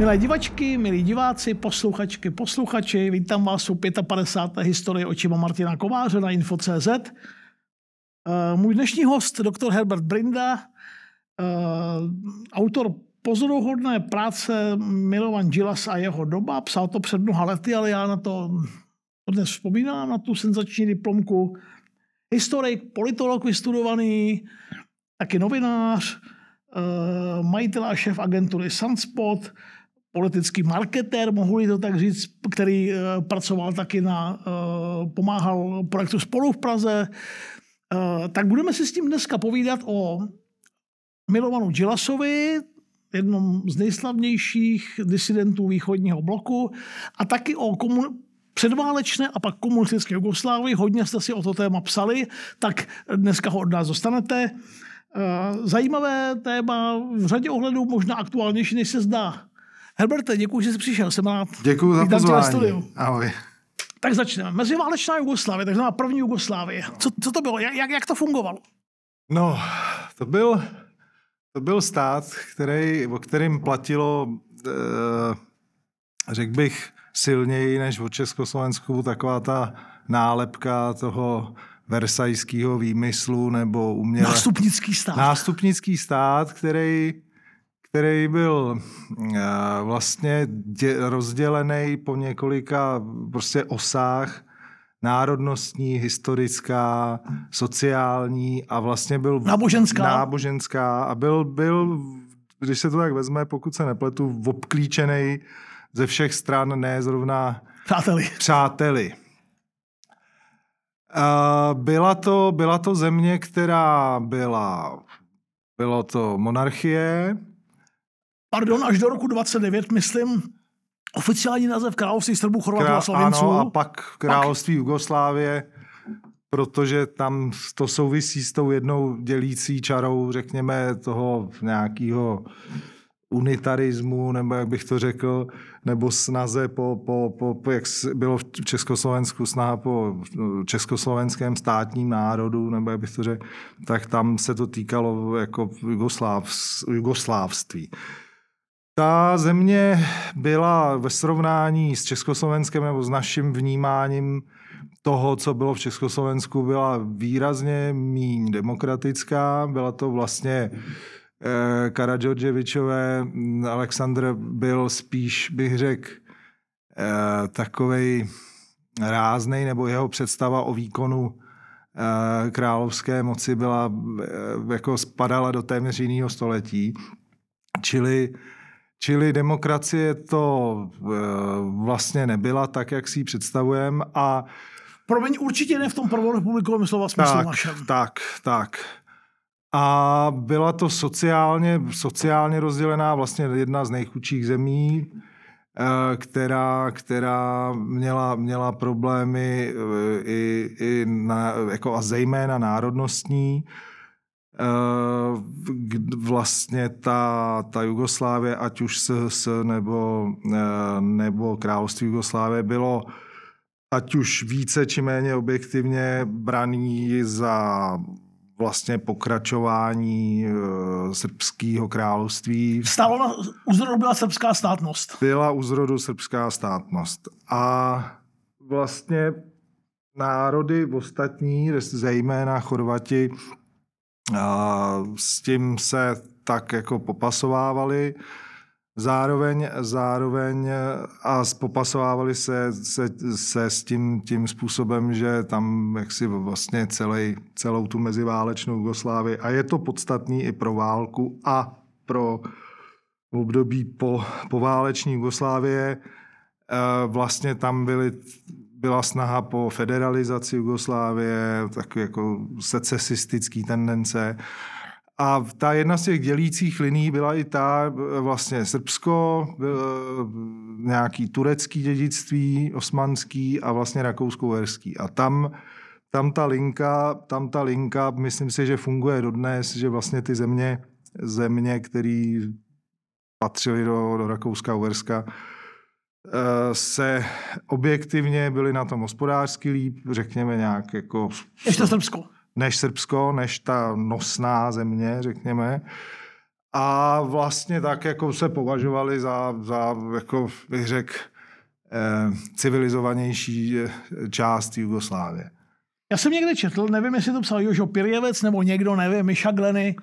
Milé divačky, milí diváci, posluchačky, posluchači, vítám vás u 55. historie očima Martina Kováře na Info.cz. Eh, můj dnešní host, doktor Herbert Brinda, eh, autor pozoruhodné práce Milovan Gilas a jeho doba. Psal to před mnoha lety, ale já na to dnes vzpomínám, na tu senzační diplomku. Historik, politolog vystudovaný, taky novinář, eh, majitel a šéf agentury Sunspot, politický marketér, mohu to tak říct, který eh, pracoval taky na, eh, pomáhal projektu Spolu v Praze. Tak budeme si s tím dneska povídat o Milovanu Gilasovi, jednom z nejslavnějších disidentů východního bloku a taky o komun- předválečné a pak komunistické Jugoslávii. Hodně jste si o to téma psali, tak dneska ho od nás dostanete. Eh, zajímavé téma, v řadě ohledů možná aktuálnější, než se zdá. Herberte, děkuji, že jsi přišel, jsem rád. Děkuji za pozvání. Ahoj. Tak začneme. Meziválečná Jugoslávie, takzvaná první Jugoslávie. Co, co to bylo? Jak, jak, to fungovalo? No, to byl, to byl stát, který, o kterým platilo, eh, řekl bych, silněji než o Československu taková ta nálepka toho versajského výmyslu nebo uměle... Nástupnický stát. Nástupnický stát, který, který byl uh, vlastně dě, rozdělený po několika prostě osách národnostní, historická, sociální a vlastně byl... Náboženská. Náboženská a byl, byl, když se to tak vezme, pokud se nepletu, obklíčený ze všech stran, ne zrovna přáteli. přáteli. Byla to, byla to země, která byla, bylo to monarchie. Pardon, až do roku 29, myslím, oficiální název království Srbů, Chorvatů a Slovenců. Ano, a pak království pak... Jugoslávie, protože tam to souvisí s tou jednou dělící čarou, řekněme, toho nějakého unitarismu, nebo jak bych to řekl, nebo snaze po, po, po, po jak bylo v Československu, snaha po no, československém státním národu, nebo jak bych to řekl, tak tam se to týkalo jako Jugosláv, jugoslávství. Ta země byla ve srovnání s Československem nebo s naším vnímáním toho, co bylo v Československu, byla výrazně méně demokratická. Byla to vlastně Eh, Karadžordževičové, mm, Aleksandr byl spíš, bych řekl, eh, takovej ráznej, nebo jeho představa o výkonu eh, královské moci byla, jako spadala do téměř jiného století. Čili, čili demokracie to vlastně nebyla tak, jak si ji představujeme a Promiň, určitě ne v tom prvorepublikovém slova smyslu tak, našem. Tak, tak. A byla to sociálně, sociálně rozdělená vlastně jedna z nejchudších zemí, eh, která, která měla, měla problémy eh, i, i na, jako a zejména národnostní. Eh, vlastně ta, ta Jugoslávie, ať už SS nebo, nebo království Jugoslávie, bylo ať už více či méně objektivně braný za vlastně pokračování e, srbského království. Stalo na, u zrodu byla srbská státnost. Byla u zrodu srbská státnost. A vlastně národy ostatní, zejména Chorvati, s tím se tak jako popasovávali. Zároveň, zároveň a popasovávali se, se, se s tím, tím způsobem, že tam jaksi vlastně celý, celou tu meziválečnou Jugoslávii a je to podstatný i pro válku a pro období po, po váleční Jugoslávie. E, vlastně tam byly, byla snaha po federalizaci Jugoslávie, takové jako secesistické tendence. A ta jedna z těch dělících liní byla i ta vlastně Srbsko, nějaký turecký dědictví, osmanský a vlastně rakousko-uherský. A tam, tam, ta linka, tam ta linka, myslím si, že funguje dodnes, že vlastně ty země, země, které patřily do, do Rakouska-Uherska, eh, se objektivně byly na tom hospodářsky líp, řekněme nějak jako... Ještě Srbsko než Srbsko, než ta nosná země, řekněme. a vlastně tak jako se považovali za, za jako bych řekl, eh, civilizovanější eh, část Jugoslávie. Já jsem někde četl, nevím, jestli to psal Jožo Pirjevec nebo někdo, nevím, Miša Gleny,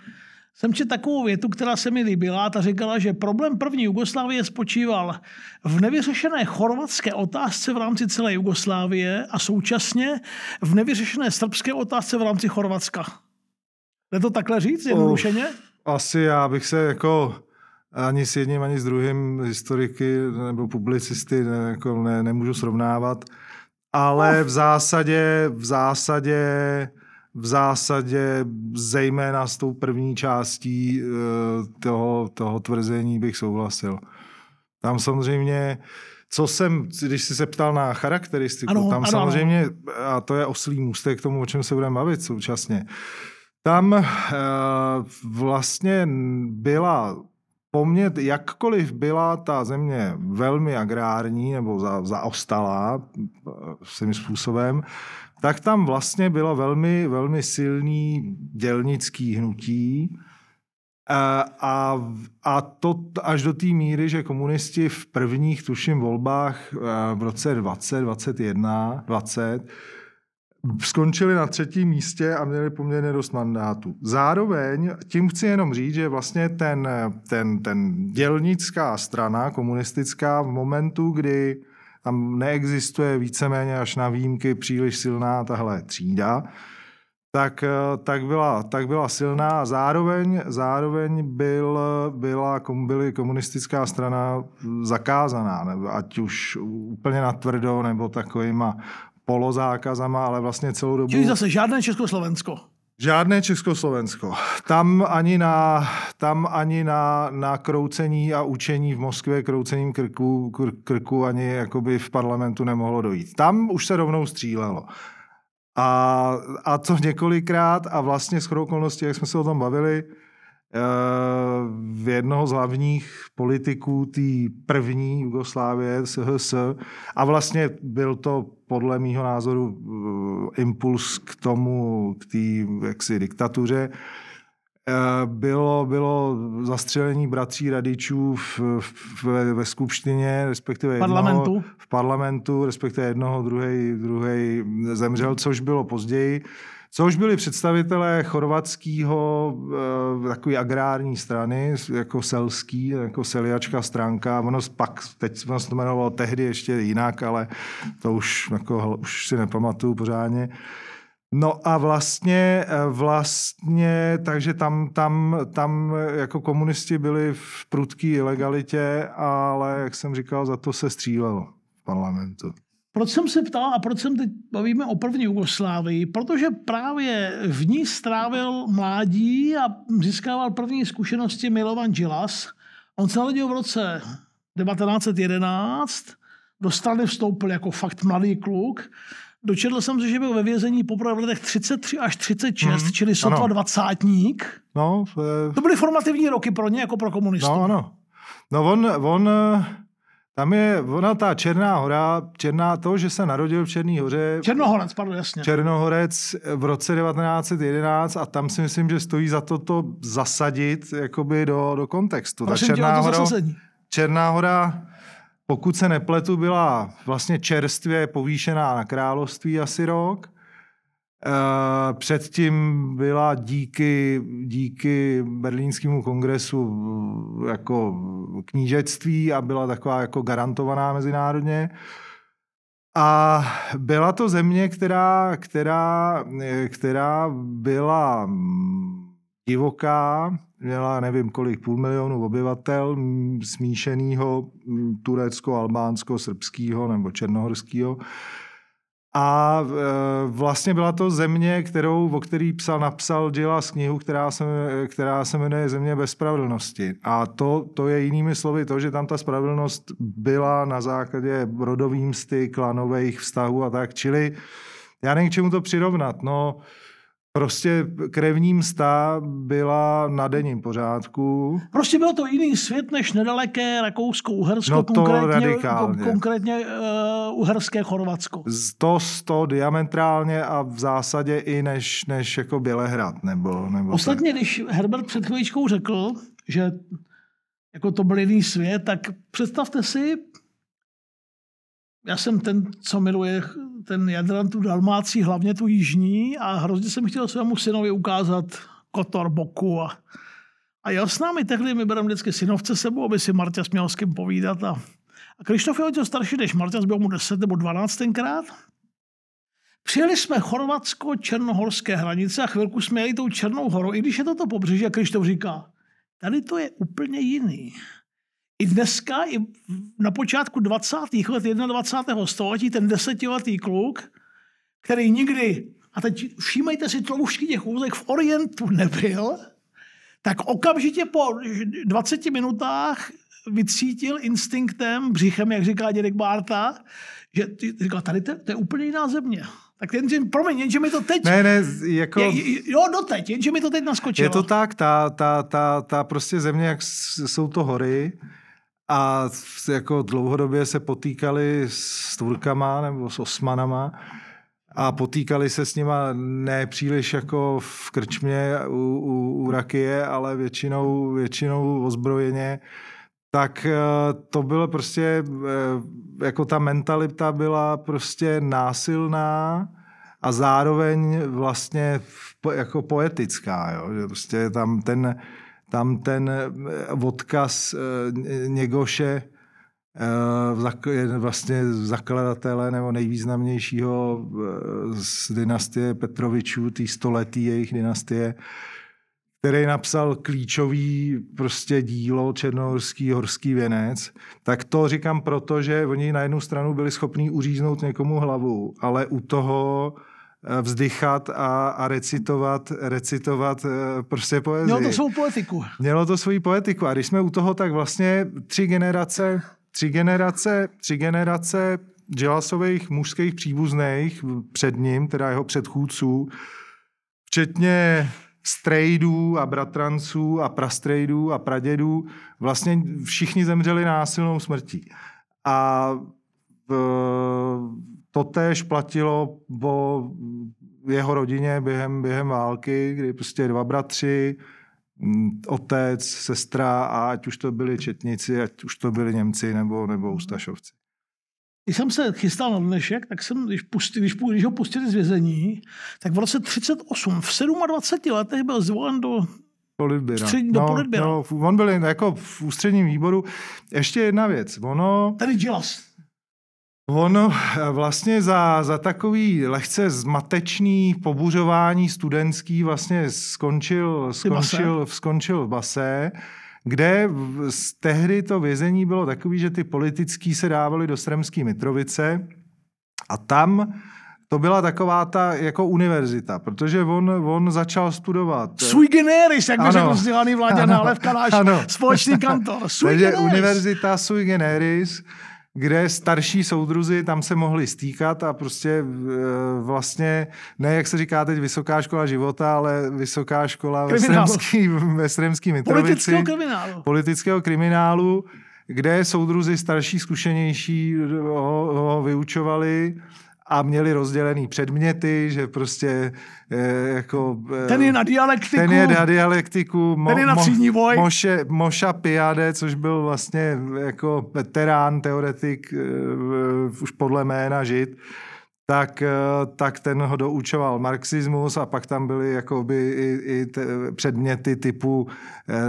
jsem četl takovou větu, která se mi líbila. Ta říkala, že problém první Jugoslávie spočíval v nevyřešené chorvatské otázce v rámci celé Jugoslávie a současně v nevyřešené srbské otázce v rámci Chorvatska. Jde to takhle říct, jednodušeně? Asi já bych se jako ani s jedním, ani s druhým historiky nebo publicisty ne, jako ne, nemůžu srovnávat. Ale v zásadě, v zásadě v zásadě zejména s tou první částí eh, toho, toho tvrzení bych souhlasil. Tam samozřejmě, co jsem, když jsi se ptal na charakteristiku, ano, tam ano, samozřejmě, ano. a to je oslý můstek k tomu, o čem se budeme bavit současně, tam uh, vlastně byla pomět, jakkoliv byla ta země velmi agrární nebo za, zaostalá eh, svým způsobem, tak tam vlastně bylo velmi, velmi silný dělnický hnutí a, a, to až do té míry, že komunisti v prvních, tuším, volbách v roce 20, 21, 20 skončili na třetím místě a měli poměrně dost mandátů. Zároveň tím chci jenom říct, že vlastně ten, ten, ten dělnická strana komunistická v momentu, kdy tam neexistuje víceméně až na výjimky příliš silná tahle třída, tak, eh, tak, byla, tak byla silná a zároveň, zároveň byl, byla, byly komunistická strana zakázaná, ať už úplně natvrdo nebo takovýma polozákazama, ale vlastně celou dobu... Čili zase žádné Československo. Žádné Československo. Tam ani na, tam ani na, na kroucení a učení v Moskvě, kroucením krku, kr, krku ani jakoby v parlamentu nemohlo dojít. Tam už se rovnou střílelo. A, a to několikrát a vlastně s okolností, jak jsme se o tom bavili, eh, v jednoho z hlavních politiků té první Jugoslávie, SHS, a vlastně byl to podle mýho názoru eh, impuls k tomu, k té jaksi diktatuře, bylo, bylo zastřelení bratří radičů v, v, ve skupštině, respektive parlamentu. Jednoho, v parlamentu, respektive jednoho, druhý, druhý zemřel, což bylo později. Což byli představitelé chorvatského e, takové agrární strany, jako selský, jako seliačka stránka. Ono pak, teď ono se to jmenovalo tehdy ještě jinak, ale to už, jako, už si nepamatuju pořádně. No a vlastně, eh, vlastně, takže tam, tam, tam jako komunisti byli v prudké ilegalitě, ale jak jsem říkal, za to se střílelo v parlamentu. Proč jsem se ptal a proč jsem teď bavíme o první Jugoslávii? Protože právě v ní strávil mládí a získával první zkušenosti Milovan Džilas. On se narodil v roce 1911, do strany vstoupil jako fakt mladý kluk. Dočetl jsem se, že byl ve vězení poprvé v letech 33 až 36, mm, čili sotva dvacátník. No, e... To byly formativní roky pro ně, jako pro komunistu. No, ano. No on, on tam je ona ta Černá hora, Černá, to, že se narodil v Černý hoře. Černohorec, pardon, jasně. Černohorec v roce 1911 a tam si myslím, že stojí za to to zasadit jakoby do, do kontextu. Prosím ta Černá hora, Černá hora, pokud se nepletu, byla vlastně čerstvě povýšená na království asi rok Eh, předtím byla díky, díky berlínskému kongresu jako knížectví a byla taková jako garantovaná mezinárodně. A byla to země, která, která, která byla divoká, měla nevím kolik, půl milionu obyvatel, smíšeného turecko, albánsko, srbského nebo černohorského. A e, vlastně byla to země, kterou, o který psal, napsal z knihu, která se, která se jmenuje Země bez spravedlnosti. A to, to je jinými slovy to, že tam ta spravedlnost byla na základě rodovým msty, klanových vztahů a tak. Čili já nevím, k čemu to přirovnat. No, Prostě krevní msta byla na denním pořádku. Prostě bylo to jiný svět než nedaleké Rakousko-Uhersko, no to konkrétně, radikálně. konkrétně uh, Uherské Chorvatsko. To, to diametrálně a v zásadě i než, než jako Bělehrad. Nebo, nebo Ostatně, tak. když Herbert před chvíličkou řekl, že jako to byl jiný svět, tak představte si, já jsem ten, co miluje ten Jadran, tu Dalmácí, hlavně tu jižní a hrozně jsem chtěl svému synovi ukázat Kotor, Boku a, a jel s námi tehdy, my bereme vždycky synovce sebou, aby si Marťas měl s kým povídat a, a Krištof je o starší než Marťas, byl mu 10 nebo 12 tenkrát. Přijeli jsme chorvatsko-černohorské hranice a chvilku jsme jeli tou Černou horou, i když je to to pobřeží, a Krištof říká, tady to je úplně jiný. I dneska, i na počátku 20. let 21. století, ten desetiletý kluk, který nikdy, a teď všímejte si tloušky těch úzek, v Orientu nebyl, tak okamžitě po 20 minutách vycítil instinktem, břichem, jak říká dědek Bárta, že říkal, tady to, to je úplně jiná země. Tak jenže, promiň, jenže mi to teď... Ne, ne, jako... Je, jo, doteď, jenže mi to teď naskočilo. Je to tak, ta, ta, ta, ta prostě země, jak jsou to hory, a jako dlouhodobě se potýkali s Turkama nebo s Osmanama a potýkali se s nima ne příliš jako v krčmě u, u, u Rakie, ale většinou, většinou ozbrojeně tak eh, to bylo prostě, eh, jako ta mentalita byla prostě násilná a zároveň vlastně jako poetická, jo? prostě tam ten, tam ten eh, odkaz Něgoše je vlastně zakladatele nebo nejvýznamnějšího z dynastie Petrovičů, té století jejich dynastie, který napsal klíčový prostě dílo Černohorský horský věnec, tak to říkám proto, že oni na jednu stranu byli schopní uříznout někomu hlavu, ale u toho eh, vzdychat a, a recitovat, recitovat eh, prostě poezii. Mělo to svou poetiku. Mělo to svoji poetiku. A když jsme u toho, tak vlastně tři generace, tři generace, tři generace Dželasových mužských příbuzných před ním, teda jeho předchůdců, včetně strejdů a bratranců a prastrejdů a pradědů, vlastně všichni zemřeli násilnou smrtí. A to též platilo o jeho rodině během, během války, kdy prostě dva bratři, otec, sestra a ať už to byli četníci, ať už to byli Němci nebo, nebo Ustašovci. Když jsem se chystal na dnešek, tak jsem, když, pustil, když, když ho pustili z vězení, tak v roce 38, v 27 letech byl zvolen do Politběra. Střed, do no, politběra. No, on byl jako v ústředním výboru. Ještě jedna věc. Ono... Tady Gilas. Ono vlastně za, za takový lehce zmatečný pobuřování studentský vlastně skončil, skončil, skončil v base kde z tehdy to vězení bylo takové, že ty politický se dávali do Sremské Mitrovice a tam to byla taková ta jako univerzita, protože on, on začal studovat. Eh, Sui generis, jak by řekl vzdělaný vládě Nálev Kaláš, společný kantor. Sui Takže generis. univerzita sui generis, kde starší soudruzi tam se mohli stýkat a prostě e, vlastně, ne jak se říká teď vysoká škola života, ale vysoká škola ve Sremský, ve Sremský Mitrovici. Politického kriminálu. Politického kriminálu, kde soudruzi starší, zkušenější ho, ho vyučovali a měli rozdělený předměty, že prostě e, jako... E, ten je na dialektiku. Ten je na dialektiku. Mo, ten je na třídní boj. Moše, Moša Piade, což byl vlastně jako veterán, teoretik, e, už podle jména žid, tak, tak ten ho doučoval marxismus a pak tam byly jakoby i, i te, předměty typu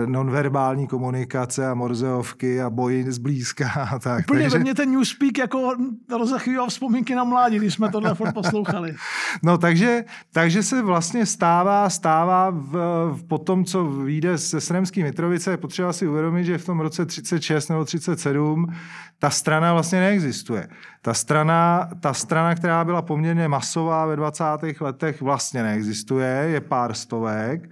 nonverbální komunikace a morzeovky a boji zblízka a tak. Úplně Takže... ve mně ten Newspeak jako rozechvíval vzpomínky na mládí, když jsme tohle furt poslouchali. no takže, takže se vlastně stává, stává v, v, po tom, co vyjde ze Sremský Mitrovice, je potřeba si uvědomit, že v tom roce 36 nebo 37 ta strana vlastně neexistuje. Ta strana, ta strana, která byla poměrně masová ve 20. letech, vlastně neexistuje, je pár stovek.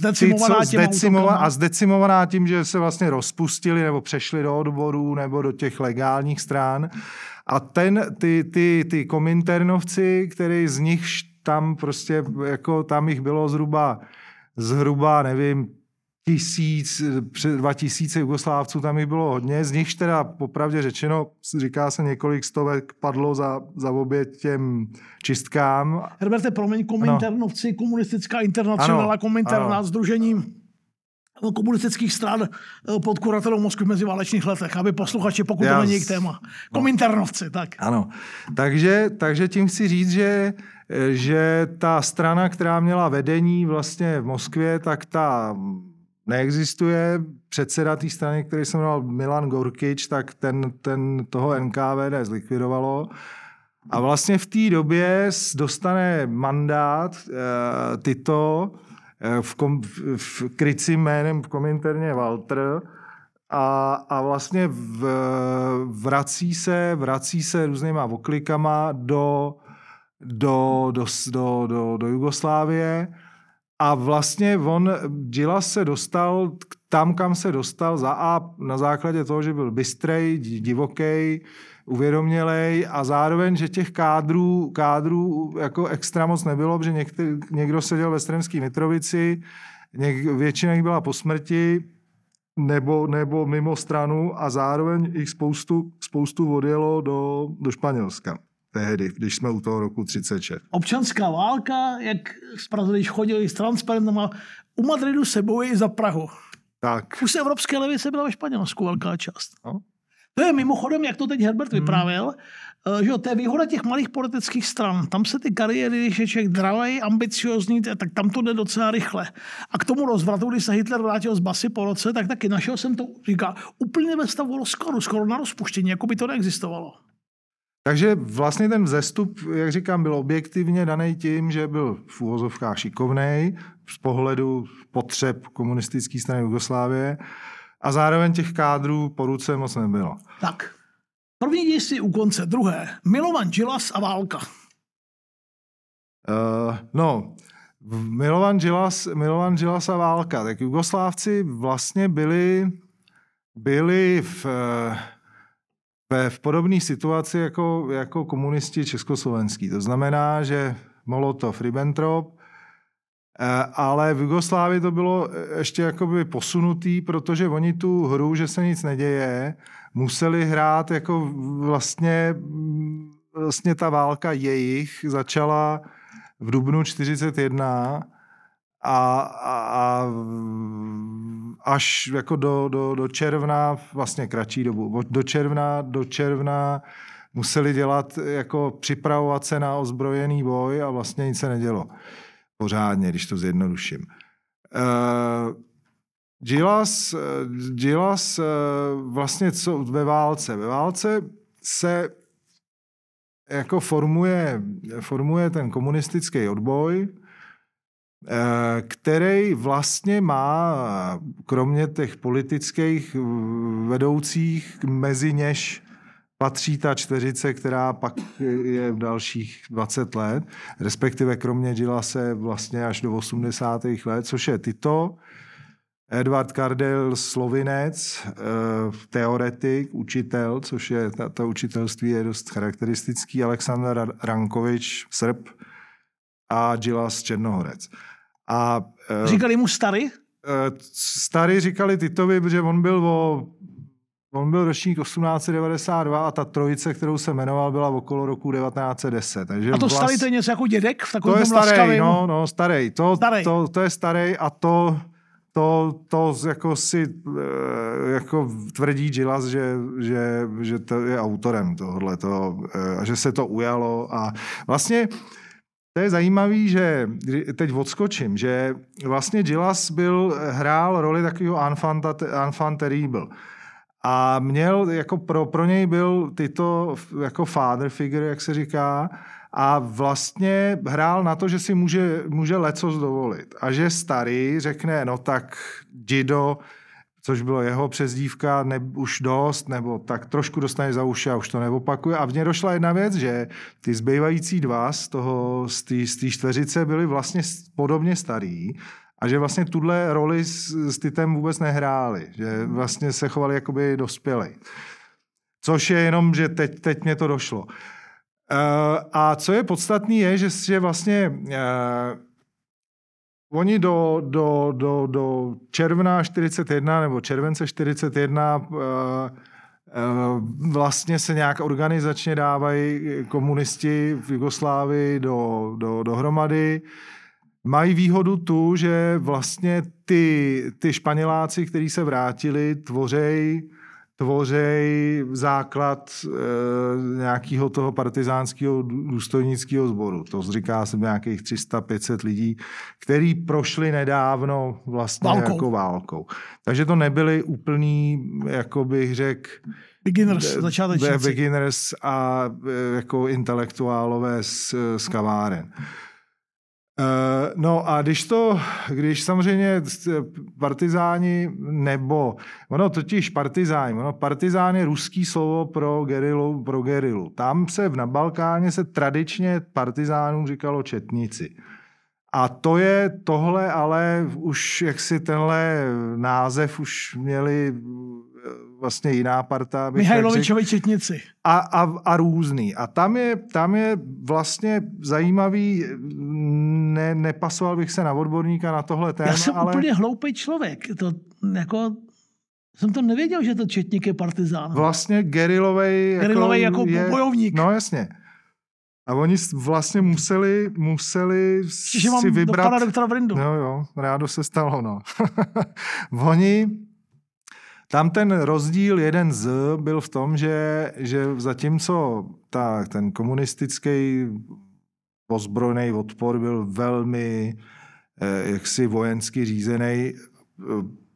Zdecimovaná tím zdecimova- a zdecimovaná tím, že se vlastně rozpustili nebo přešli do odborů nebo do těch legálních stran. A ten, ty, ty, ty kominternovci, který z nich tam prostě, jako tam jich bylo zhruba, zhruba, nevím, tisíc, před dva tisíce Jugoslávců tam jich bylo hodně, z nich teda popravdě řečeno, říká se několik stovek padlo za, za obě těm čistkám. Herberte, promiň, kominternovci, ano. komunistická internacionála, kominterna, združením komunistických stran eh, pod kuratelou Moskvy v meziválečných letech, aby posluchači, pokud to není téma. Kominternovci, tak. Ano, takže, takže tím chci říct, že, že ta strana, která měla vedení vlastně v Moskvě, tak ta neexistuje. Předseda té strany, který se jmenoval Milan Gorkič, tak ten, ten toho NKVD zlikvidovalo. A vlastně v té době dostane mandát e, tyto e, v, kom, v krycím jménem v kominterně Walter a, a vlastně v, vrací se, vrací se různýma oklikama do, do, do, do, do, do Jugoslávie a vlastně on, Gila se dostal tam, kam se dostal za A na základě toho, že byl bystrej, divoký, uvědomělej a zároveň, že těch kádrů, kádrů jako extra moc nebylo, protože některý, někdo seděl ve Stremské Mitrovici, něk, většina jich byla po smrti, nebo, nebo mimo stranu a zároveň jich spoustu, spoustu odjelo do, do Španělska tehdy, když jsme u toho roku 36. Občanská válka, jak z Praze, když chodili s transparentama, u Madridu se bojí za Prahu. Tak. Už se evropské levice byla ve Španělsku velká část. No. To je mimochodem, jak to teď Herbert hmm. vyprávěl, eh, že to je výhoda těch malých politických stran. Tam se ty kariéry, když je člověk dravej, ambiciozní, tak tam to jde docela rychle. A k tomu rozvratu, když se Hitler vrátil z basy po roce, tak taky našel jsem to, říká, úplně ve stavu rozkladu, skoro na rozpuštění, jako by to neexistovalo. Takže vlastně ten vzestup, jak říkám, byl objektivně daný tím, že byl v úvozovkách šikovnej z pohledu potřeb komunistické strany Jugoslávie a zároveň těch kádrů po ruce moc nebylo. Tak. První dějství u konce, druhé. Milovan Gilas a válka. Uh, no, Milovan Gilas, Milovan Gilas a válka. Tak Jugoslávci vlastně byli, byli v, v podobné situaci jako, jako komunisti československý. To znamená, že Molotov, Ribbentrop, eh, ale v Jugoslávii to bylo ještě jakoby posunutý, protože oni tu hru, že se nic neděje, museli hrát jako vlastně, vlastně ta válka jejich začala v dubnu 41 a, a, a až jako do, do, do června, vlastně kratší dobu, do června, do června museli dělat, jako připravovat se na ozbrojený boj a vlastně nic se nedělo pořádně, když to zjednoduším. Uh, Gilas, Gilas uh, vlastně co ve válce? Ve válce se jako formuje, formuje ten komunistický odboj, Eh, který vlastně má, kromě těch politických vedoucích, mezi něž patří ta čtveřice, která pak je v dalších 20 let, respektive kromě děla se vlastně až do 80. let, což je Tito, Edward Kardel, slovinec, eh, teoretik, učitel, což je, ta, ta učitelství je dost charakteristický, Aleksandr Rankovič, Srb a Gilas Černohorec. A, uh, říkali mu starý? Uh, starý říkali Titovi, protože on byl o On byl ročník 1892 a ta trojice, kterou se jmenoval, byla okolo roku 1910. Takže a to vlast... starý to je něco jako dědek? V to je starý, laskavým... no, no, starý. To, starý. To, to, je starý a to, to, to jako si eh, jako tvrdí Gilas, že, že, že to je autorem tohohle a že se to ujalo a vlastně to je zajímavý, že teď odskočím, že vlastně Gilas byl, hrál roli takového enfant terrible. A měl, jako pro, pro něj byl tyto jako father figure, jak se říká, a vlastně hrál na to, že si může, může lecos dovolit. A že starý řekne, no tak Dido, což bylo jeho přezdívka, ne, už dost, nebo tak trošku dostane za uši a už to neopakuje. A v něj došla jedna věc, že ty zbývající dva z toho, z té čtveřice byli vlastně podobně starý a že vlastně tuhle roli s, s Titem vůbec nehráli, že vlastně se chovali jakoby dospělej. Což je jenom, že teď, teď mě to došlo. Uh, a co je podstatný je, že, že vlastně uh, oni do, do, do, do června 41 nebo července 41 uh, vlastně se nějak organizačně dávají komunisti v Jugoslávii do, do, dohromady. Mají výhodu tu, že vlastně ty, ty Španěláci, kteří se vrátili, tvořejí tvořej základ e, nějakého toho partizánského důstojnického sboru. To říká se nějakých 300-500 lidí, který prošli nedávno vlastně válkou. jako válkou. Takže to nebyly úplný, jako bych řekl, Beginners, začátečníci. Beginners a e, jako intelektuálové z, z kaváren. Eh, no a když to, když samozřejmě partizáni nebo, ono totiž partizáni, ono partizán je ruský slovo pro gerilu, pro gerilu. Tam se na Balkáně se tradičně partizánům říkalo četníci. A to je tohle, ale už jak si tenhle název už měli vlastně jiná parta. Mihajlovičovi četnici. A, a, a různý. A tam je, tam je vlastně zajímavý, ne, nepasoval bych se na odborníka na tohle téma. Já jsem ale... úplně hloupý člověk. To jako jsem to nevěděl, že to četník je partizán. Vlastně gerilovej, jako, jako je, bojovník. No jasně. A oni vlastně museli, museli Čiže si vybrat... Do doktora Brindu. Jo, jo, rádo se stalo, no. oni tam ten rozdíl jeden z byl v tom, že, že zatímco ta, ten komunistický ozbrojený odpor byl velmi eh, jaksi vojensky řízený, eh,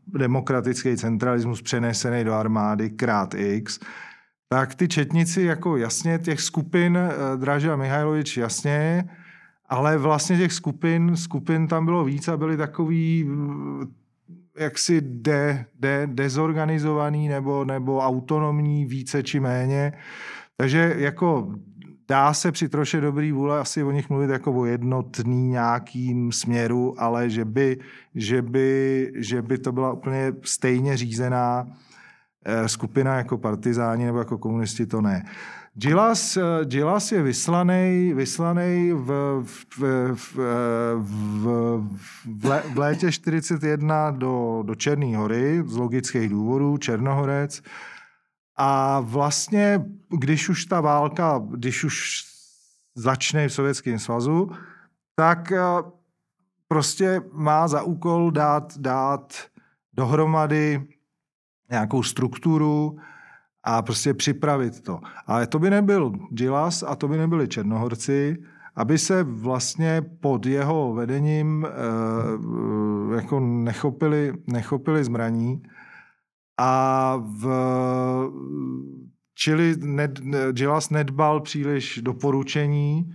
demokratický centralismus přenesený do armády krát X, tak ty četnici jako jasně těch skupin, eh, Draže a Mihajlovič jasně, ale vlastně těch skupin, skupin tam bylo víc a byly takový jaksi de, de, dezorganizovaný nebo, nebo autonomní více či méně. Takže jako dá se při troše dobrý vůle asi o nich mluvit jako o jednotný nějakým směru, ale že by, že by, že by to byla úplně stejně řízená eh, skupina jako partizáni nebo jako komunisti, to ne. Gilas, Gilas je vyslaný, vyslaný v, v, v, v, v, v létě 41 do, do Černé hory z logických důvodů, Černohorec. A vlastně, když už ta válka, když už začne v Sovětském svazu, tak eh, prostě má za úkol dát, dát dohromady nějakou strukturu, a prostě připravit to. Ale to by nebyl Gilas a to by nebyli Černohorci, aby se vlastně pod jeho vedením e, jako nechopili, nechopili zbraní a v, čili ned, Gilas nedbal příliš doporučení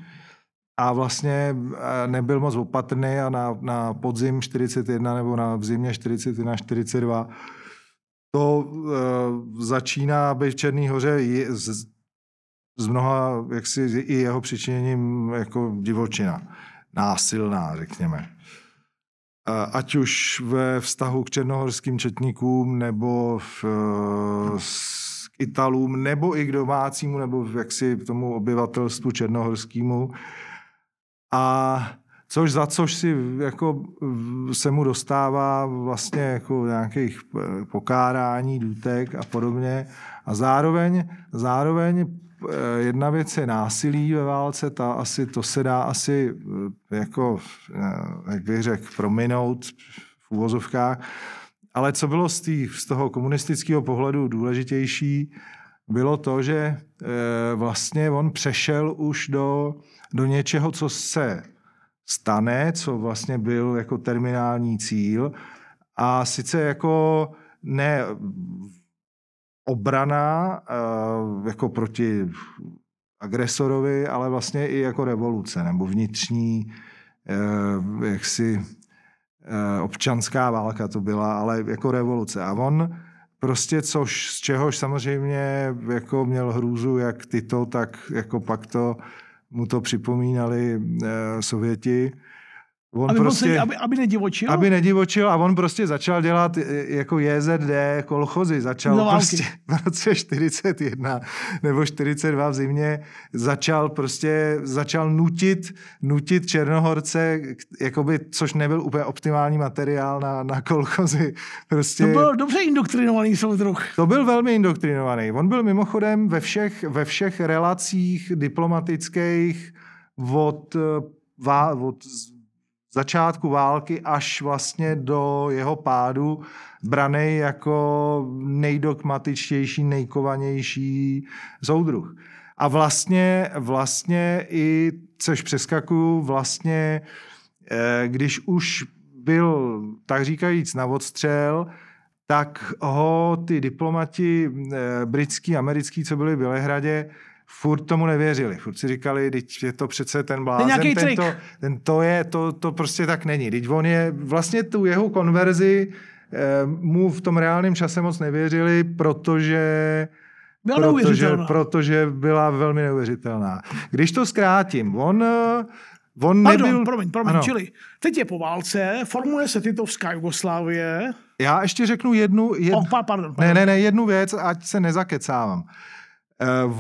a vlastně eh, nebyl moc opatrný a na, na podzim 41 nebo na v zimě 41 42 to uh, začíná být v Černý hoře z, z mnoha, jaksi i jeho přičiněním jako divočina. Násilná, řekněme. Ať už ve vztahu k černohorským četníkům, nebo v, k Italům, nebo i k domácímu, nebo jaksi k tomu obyvatelstvu černohorskému. A což za což si jako se mu dostává vlastně jako nějakých eh, pokárání, důtek a podobně. A zároveň, zároveň eh, jedna věc je násilí ve válce, ta asi, to se dá asi eh, jako, jak bych řekl, prominout v úvozovkách. Ale co bylo z, tý, z toho komunistického pohledu důležitější, bylo to, že vlastně on přešel už do, do něčeho, co se stane, co vlastně byl jako terminální cíl. A sice jako ne obrana eh, jako proti agresorovi, ale vlastně i jako revoluce nebo vnitřní eh, jaksi eh, občanská válka to byla, ale jako revoluce. A on prostě, což, z čehož samozřejmě jako měl hrůzu jak tyto, tak jako pak to mu to připomínali eh, Sověti, On aby, prostě, aby, aby nedivočil? Aby nedivočil a on prostě začal dělat jako JZD kolchozy. Začal prostě v roce 41 nebo 42 v zimě začal prostě začal nutit, nutit Černohorce, jakoby, což nebyl úplně optimální materiál na, na kolchozy. Prostě, to byl dobře indoktrinovaný soudruh. To byl velmi indoktrinovaný. On byl mimochodem ve všech, ve všech relacích diplomatických od, od začátku války až vlastně do jeho pádu braný jako nejdogmatičtější, nejkovanější soudruh. A vlastně, vlastně i, což přeskakuju, vlastně, eh, když už byl, tak říkajíc, na odstřel, tak ho ty diplomati eh, britský, americký, co byli v Bělehradě, furt tomu nevěřili. Furt si říkali, teď je to přece ten blázen, ten, ten, to, ten to je, to, to prostě tak není. Teď on je, vlastně tu jeho konverzi eh, mu v tom reálném čase moc nevěřili, protože byla protože, protože byla velmi neuvěřitelná. Když to zkrátím, on On Pardon, nebyl... promiň, promiň, ano. čili teď je po válce, formuje se Titovská Jugoslávie. Já ještě řeknu jednu... Jed... Oh, pardon, pardon. Ne, ne, ne, jednu věc, ať se nezakecávám. Eh,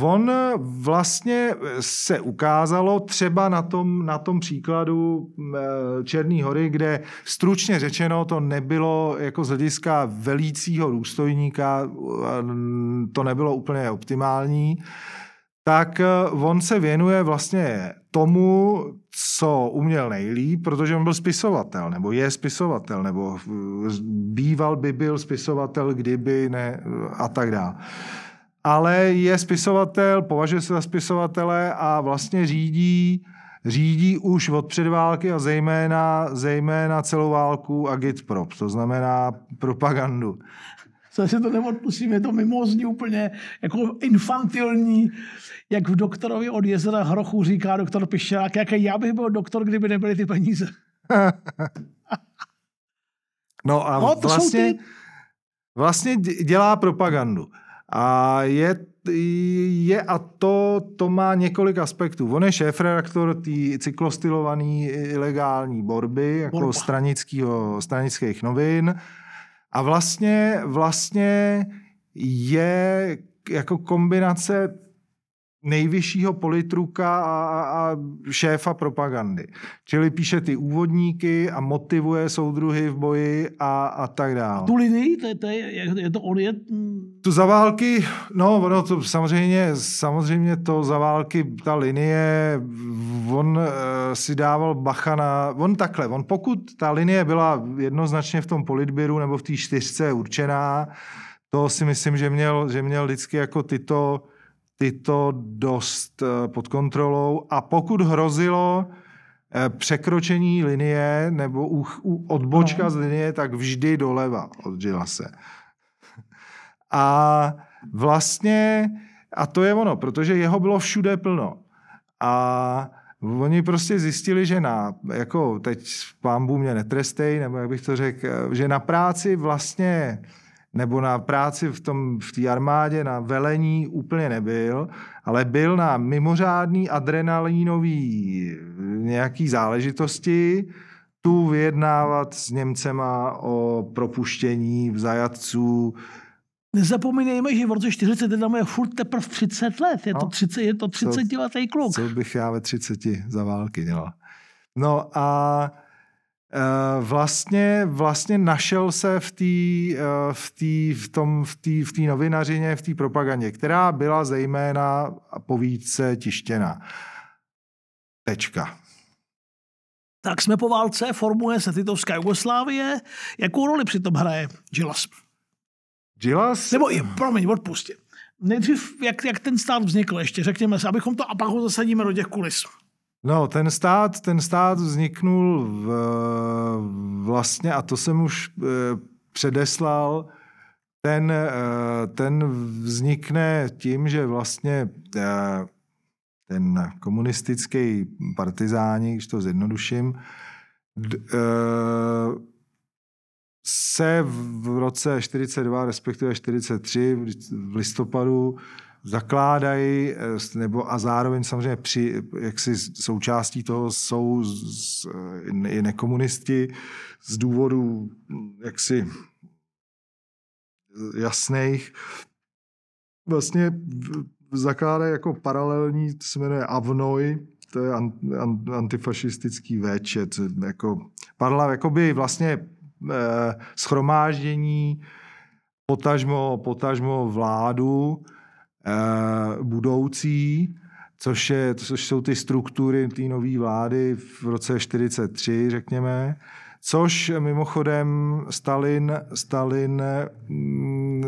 on vlastně se ukázalo třeba na tom, na tom příkladu eh, Černé hory, kde stručně řečeno to nebylo jako z hlediska velícího důstojníka, eh, to nebylo úplně optimální, tak on se věnuje vlastně tomu, co uměl nejlíp, protože on byl spisovatel, nebo je spisovatel, nebo býval by byl spisovatel, kdyby ne a tak dále ale je spisovatel, považuje se za spisovatele a vlastně řídí, řídí už od předválky a zejména, zejména celou válku agitprop, to znamená propagandu. Co si to neodpustím, je to mimozní úplně jako infantilní, jak v doktorovi od jezera Hrochu říká doktor Pišťák, jaký já bych byl doktor, kdyby nebyly ty peníze. no a no, vlastně, ty... vlastně dělá propagandu. A je, je a to, to má několik aspektů. On je šéf-redaktor té cyklostylované ilegální borby, jako Borba. stranického, stranických novin. A vlastně, vlastně je jako kombinace nejvyššího politruka a, a šéfa propagandy. Čili píše ty úvodníky a motivuje soudruhy v boji a, a tak dále. Tu linii, to je, to je, je to on je... Tu za války, no, no to samozřejmě, samozřejmě to za války, ta linie, on uh, si dával bacha na, on takhle, on pokud ta linie byla jednoznačně v tom politběru nebo v té čtyřce určená, to si myslím, že měl, že měl vždycky jako tyto tyto dost eh, pod kontrolou a pokud hrozilo eh, překročení linie nebo u, u odbočka no. z linie, tak vždy doleva od se. A vlastně, a to je ono, protože jeho bylo všude plno. A oni prostě zjistili, že na, jako teď pán mě netrestej, nebo jak bych to řekl, eh, že na práci vlastně nebo na práci v tom v té armádě, na velení úplně nebyl, ale byl na mimořádný adrenalínový nějaký záležitosti, tu vyjednávat s Němcema o propuštění v zajatců. Nezapomínejme, že v roce 41 je furt teprve 30 let. Je to 30, je to 30 letý kluk. Co bych já ve 30 za války dělal. No a Eh, vlastně, vlastně našel se v té eh, v tý, v tom, v tý, v tý novinařině, v té propagandě, která byla zejména po více tištěna. Tečka. Tak jsme po válce, formuje se Titovská Jugoslávie. Jakou roli přitom hraje Gilas? Gilas? Nebo, promiň, odpustě. Nejdřív, jak, jak ten stát vznikl ještě, řekněme se, abychom to a pak ho zasadíme do těch kulis. No, ten stát, ten stát vzniknul v, vlastně, a to jsem už e, předeslal, ten, e, ten vznikne tím, že vlastně e, ten komunistický partizáni, když to zjednoduším, se v roce 42, respektive 43 v listopadu zakládají, eh, nebo a zároveň samozřejmě při, jaksi součástí toho jsou z, i nekomunisti z důvodů jaksi jasných. Vlastně zakládají jako paralelní, to se jmenuje Avnoj, to je antifašistický véčet, jako, parla, jakoby vlastně eh, schromáždění potažmo, potažmo vládu eh, budoucí, což, je, což jsou ty struktury té nové vlády v roce 43, řekněme, Což mimochodem Stalin, Stalin, mm,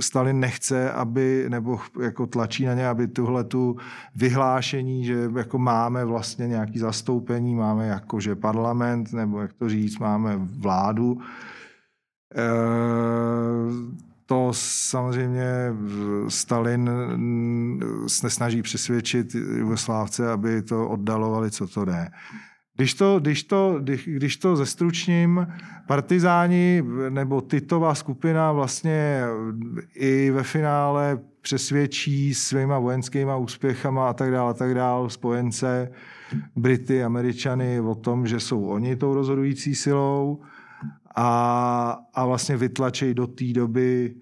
Stalin nechce, aby, nebo jako tlačí na ně, aby tuhle tu vyhlášení, že jako máme vlastně nějaký zastoupení, máme jakože parlament, nebo jak to říct, máme vládu, e, to samozřejmě Stalin se snaží přesvědčit Jugoslávce, aby to oddalovali, co to jde. Když to, když to, když, když to zestručním, partizáni nebo Titová skupina vlastně i ve finále přesvědčí svýma vojenskýma úspěchama a tak dále, a tak dále, spojence, Brity, Američany o tom, že jsou oni tou rozhodující silou a, a vlastně vytlačejí do té doby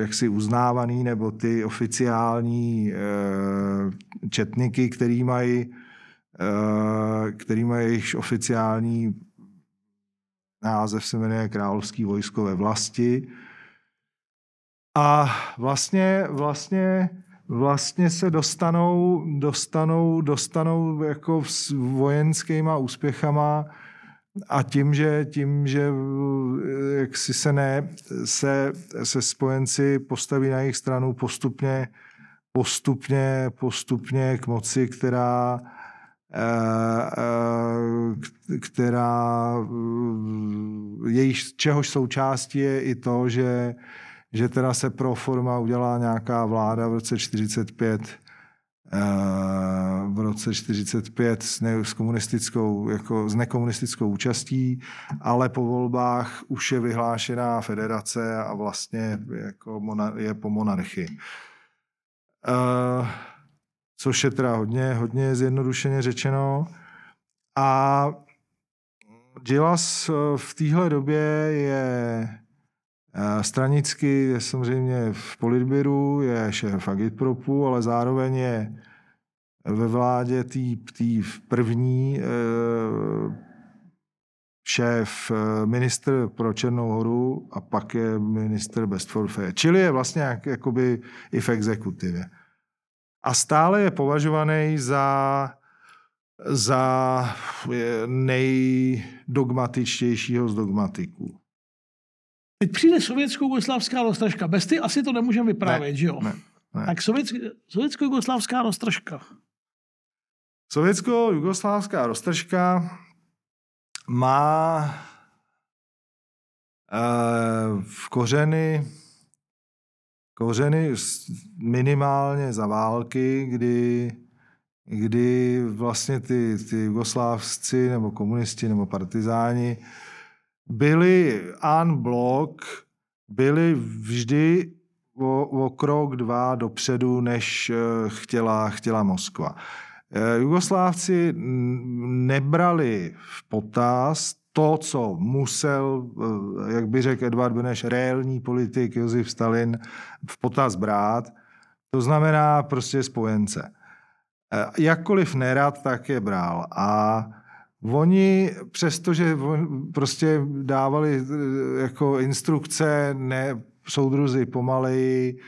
jaksi uznávaný nebo ty oficiální eh, četniky, který mají Eh, který má jejich oficiální název se jmenuje Královský vojsko ve vlasti. A vlastně, vlastně, vlastně se dostanou, dostanou, dostanou jako s vojenskýma úspěchama a tím, že, tím, že jak si se ne, se, se spojenci postaví na jejich stranu postupně, postupně, postupně k moci, která, Eh, eh, která eh, jejíž, čehož součástí je i to, že, že teda se pro forma udělá nějaká vláda v roce 45 v roce 45 s, ne, s, komunistickou, jako s nekomunistickou účastí, ale po volbách už je vyhlášená federace a vlastně jako je po monarchii. Uh, což je teda hodně, hodně zjednodušeně řečeno. A Gilas eh, v téhle době je stranicky, je samozřejmě v politbíru, je šéf Agitpropu, ale zároveň je ve vládě tý první eh, šéf, minister pro Černou horu a pak je minister bez portfeje. Čili je vlastně jak, jakoby i v exekutivě a stále je považovaný za, za nejdogmatičtějšího z dogmatiků. Teď přijde sovětsko-jugoslávská roztržka. Bez ty asi to nemůžeme vyprávět, ne, že jo? Ne, ne. Tak sovětsko-jugoslávská roztržka. Sovětsko-jugoslávská roztržka má uh, v kořeny kořeny minimálně za války, kdy, kdy vlastně ty, ty jugoslávci nebo komunisti nebo partizáni byli an blok, byli vždy o, o krok, dva dopředu, než eh, chtěla, chtěla Moskva. Eh, Jugoslávci nebrali v potaz to, co musel, eh, jak by řekl Edvard Beneš, reální politik Josef Stalin v potaz brát, to znamená prostě spojence. Jakkoliv nerad, tak je bral. A oni, přestože prostě dávali eh, jako instrukce, ne soudruzi pomaleji,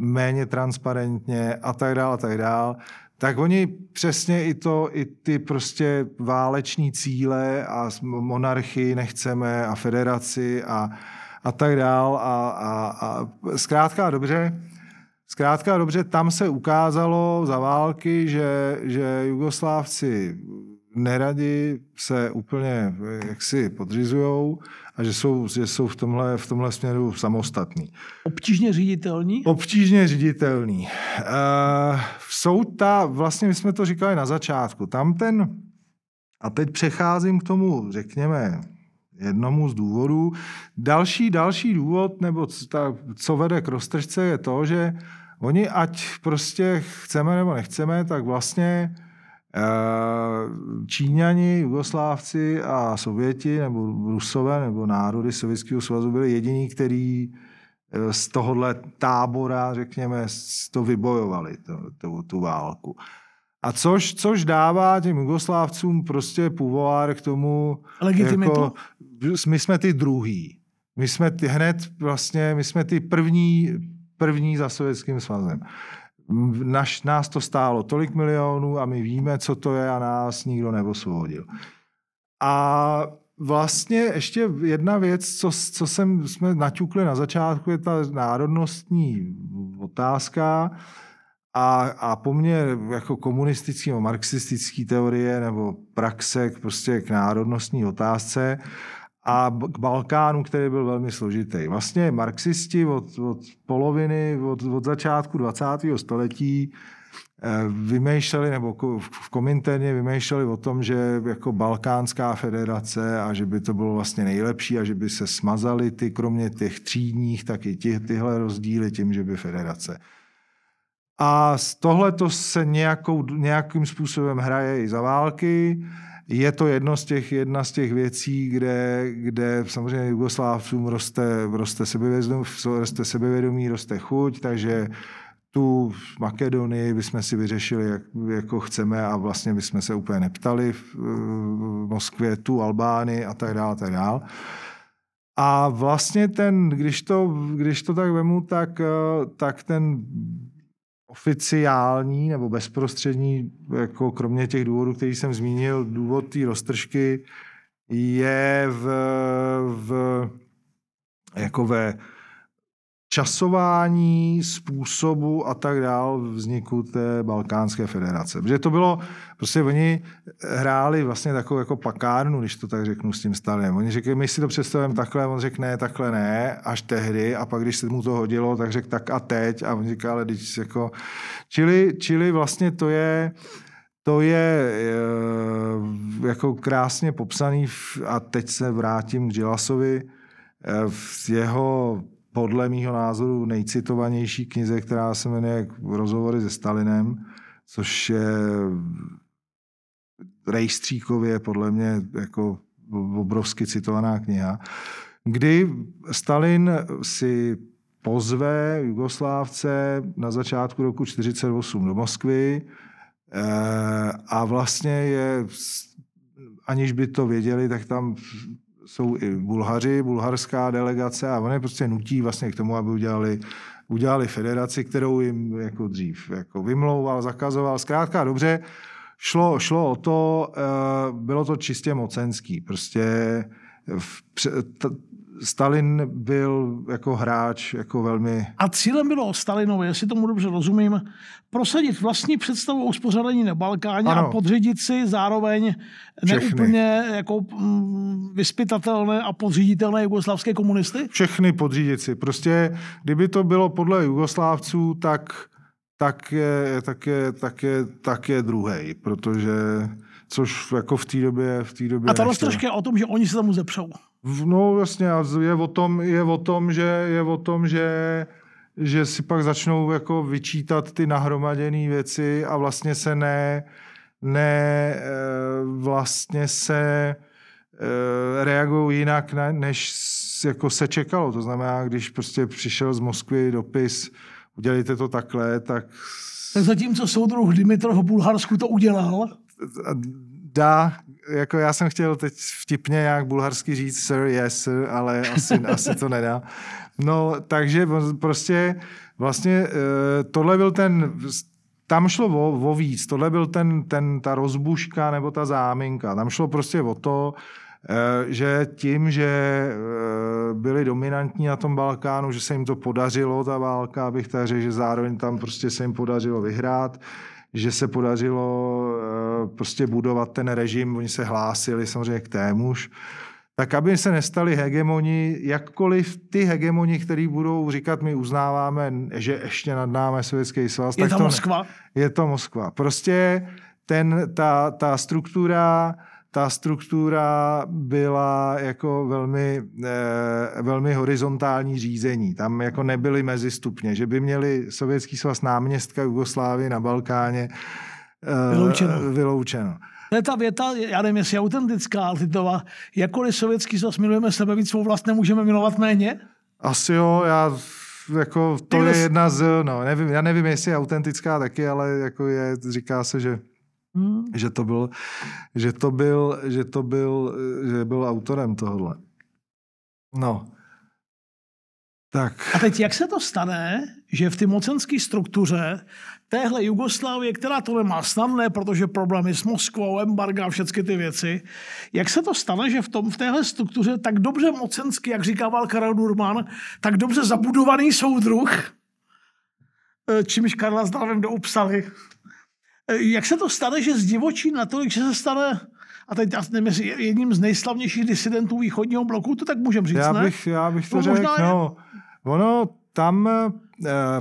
méně transparentně a tak dále, a tak dále, tak oni přesně i to, i ty prostě váleční cíle a monarchii nechceme a federaci a, a tak dál a, a, a zkrátka dobře, zkrátka dobře, tam se ukázalo za války, že, že Jugoslávci neradi se úplně jaksi podřizujou a že jsou, že jsou v, tomhle, v tomhle směru samostatní. Obtížně ředitelní? Obtížně ředitelní. Uh, jsou ta, vlastně my jsme to říkali na začátku, tam ten, a teď přecházím k tomu, řekněme, jednomu z důvodů. Další, další důvod, nebo ta, co vede k roztržce, je to, že oni, ať prostě chceme nebo nechceme, tak vlastně eh, Číňani, Jugoslávci a Sověti, nebo Rusové, nebo národy Sovětského svazu byli jediní, kteří eh, z tohohle tábora, řekněme, to vybojovali, to, to, tu válku. A což, což dává těm Jugoslávcům prostě půvár k tomu, Legitimitu? jako, my jsme ty druhý. My jsme ty hned vlastně, my jsme ty první, první za Sovětským svazem. Naš, nás to stálo tolik milionů a my víme, co to je a nás nikdo neosvobodil. A vlastně ještě jedna věc, co, co jsem, jsme naťukli na začátku, je ta národnostní otázka a, a po mně jako komunistický nebo marxistický teorie nebo praxe prostě k národnostní otázce a k Balkánu, který byl velmi složitý. Vlastně marxisti od, od poloviny, od, od začátku 20. století eh, vymýšleli, nebo v Kominterně vymýšleli o tom, že jako Balkánská federace a že by to bylo vlastně nejlepší a že by se smazaly ty, kromě těch třídních, tak i ty, tyhle rozdíly tím, že by federace. A tohle to se nějakou, nějakým způsobem hraje i za války. Je to jedno z těch, jedna z těch věcí, kde, kde samozřejmě Jugoslávcům roste, roste, sebevědomí, roste sebevědomí, roste chuť, takže tu Makedonii bychom si vyřešili, jak, jako chceme a vlastně bychom se úplně neptali v, v Moskvě, tu Albány a tak dále, a tak dále. A vlastně ten, když to, když to tak vemu, tak, tak ten oficiální nebo bezprostřední, jako kromě těch důvodů, který jsem zmínil, důvod té roztržky je v, v jako ve časování, způsobu a tak dál vzniku té Balkánské federace. Protože to bylo, prostě oni hráli vlastně takovou jako pakárnu, když to tak řeknu s tím Stalinem. Oni řekli, my si to představujeme takhle, on řekne ne, takhle ne, až tehdy a pak, když se mu to hodilo, tak řekl tak a teď a on říká, ale když jako... Čili, čili vlastně to je, to je eh, jako krásně popsaný a teď se vrátím k Gilasovi eh, v jeho podle mýho názoru nejcitovanější knize, která se jmenuje Rozhovory se Stalinem, což je rejstříkově podle mě jako obrovsky citovaná kniha, kdy Stalin si pozve Jugoslávce na začátku roku 1948 do Moskvy eh, a vlastně je, aniž by to věděli, tak tam jsou i Bulhaři, bulharská delegace a oni prostě nutí vlastně k tomu, aby udělali, udělali federaci, kterou jim jako dřív jako vymlouval, zakazoval. Zkrátka dobře, šlo, šlo o to, eh, bylo to čistě mocenský. Prostě v, Stalin byl jako hráč jako velmi... A cílem bylo Stalinovi, jestli tomu dobře rozumím, prosadit vlastní představu o uspořádání na Balkáně ano. a podřídit si zároveň Všechny. neúplně jako mm, vyspytatelné a podříditelné jugoslavské komunisty? Všechny podřídit si. Prostě, kdyby to bylo podle jugoslávců, tak, tak, je, tak, je, tak, je, tak je druhý, protože což jako v té době, v té době A ta roztržka je o tom, že oni se tam zepřou. No jasně, je o tom, je o tom, že, je o tom, že, že si pak začnou jako vyčítat ty nahromaděné věci a vlastně se ne, ne eh, vlastně se eh, reagují jinak, než jako se čekalo. To znamená, když prostě přišel z Moskvy dopis, udělejte to takhle, tak... Tak zatímco soudruh Dimitrov v Bulharsku to udělal, dá, jako já jsem chtěl teď vtipně nějak bulharsky říct sir, yes, sir, ale asi, asi to nedá. No, takže prostě vlastně eh, tohle byl ten, tam šlo o, o víc, tohle byl ten, ten, ta rozbuška nebo ta záminka. Tam šlo prostě o to, eh, že tím, že eh, byli dominantní na tom Balkánu, že se jim to podařilo, ta válka, abych tak řekl, že zároveň tam prostě se jim podařilo vyhrát, že se podařilo eh, prostě budovat ten režim, oni se hlásili samozřejmě k témuž, tak aby se nestali hegemoni, jakkoliv ty hegemoni, který budou říkat, my uznáváme, že ještě nad námi Sovětský svaz. Je tak to, to Moskva? Je to Moskva. Prostě ten, ta, ta struktura ta struktura byla jako velmi, eh, velmi horizontální řízení. Tam jako nebyly mezi stupně, že by měli Sovětský svaz náměstka Jugoslávy na Balkáně eh, vyloučeno. vyloučeno. To je ta věta, já nevím, jestli je autentická, ale Titova, jakkoliv sovětský svaz milujeme sebe víc, svou vlast nemůžeme milovat méně? Asi jo, já jako to je jedna z, no, nevím, já nevím, jestli je autentická taky, ale jako je, říká se, že Hmm. Že to byl, že to byl, že to byl, že byl autorem tohohle. No. Tak. A teď jak se to stane, že v té mocenské struktuře téhle Jugoslávie, která to nemá snadné, protože problémy s Moskvou, embarga a všechny ty věci, jak se to stane, že v, tom, v téhle struktuře tak dobře mocensky, jak říkával Karel Durman, tak dobře zabudovaný soudruh, eh, čímž Karla s Dávem doupsali, Eh, jak se to stane, že zdivočí natolik, že se stane a teď nevím, jedním z nejslavnějších disidentů východního bloku, to tak můžeme říct, já bych, ne? Já bych to no, řekl, no, ono tam, eh,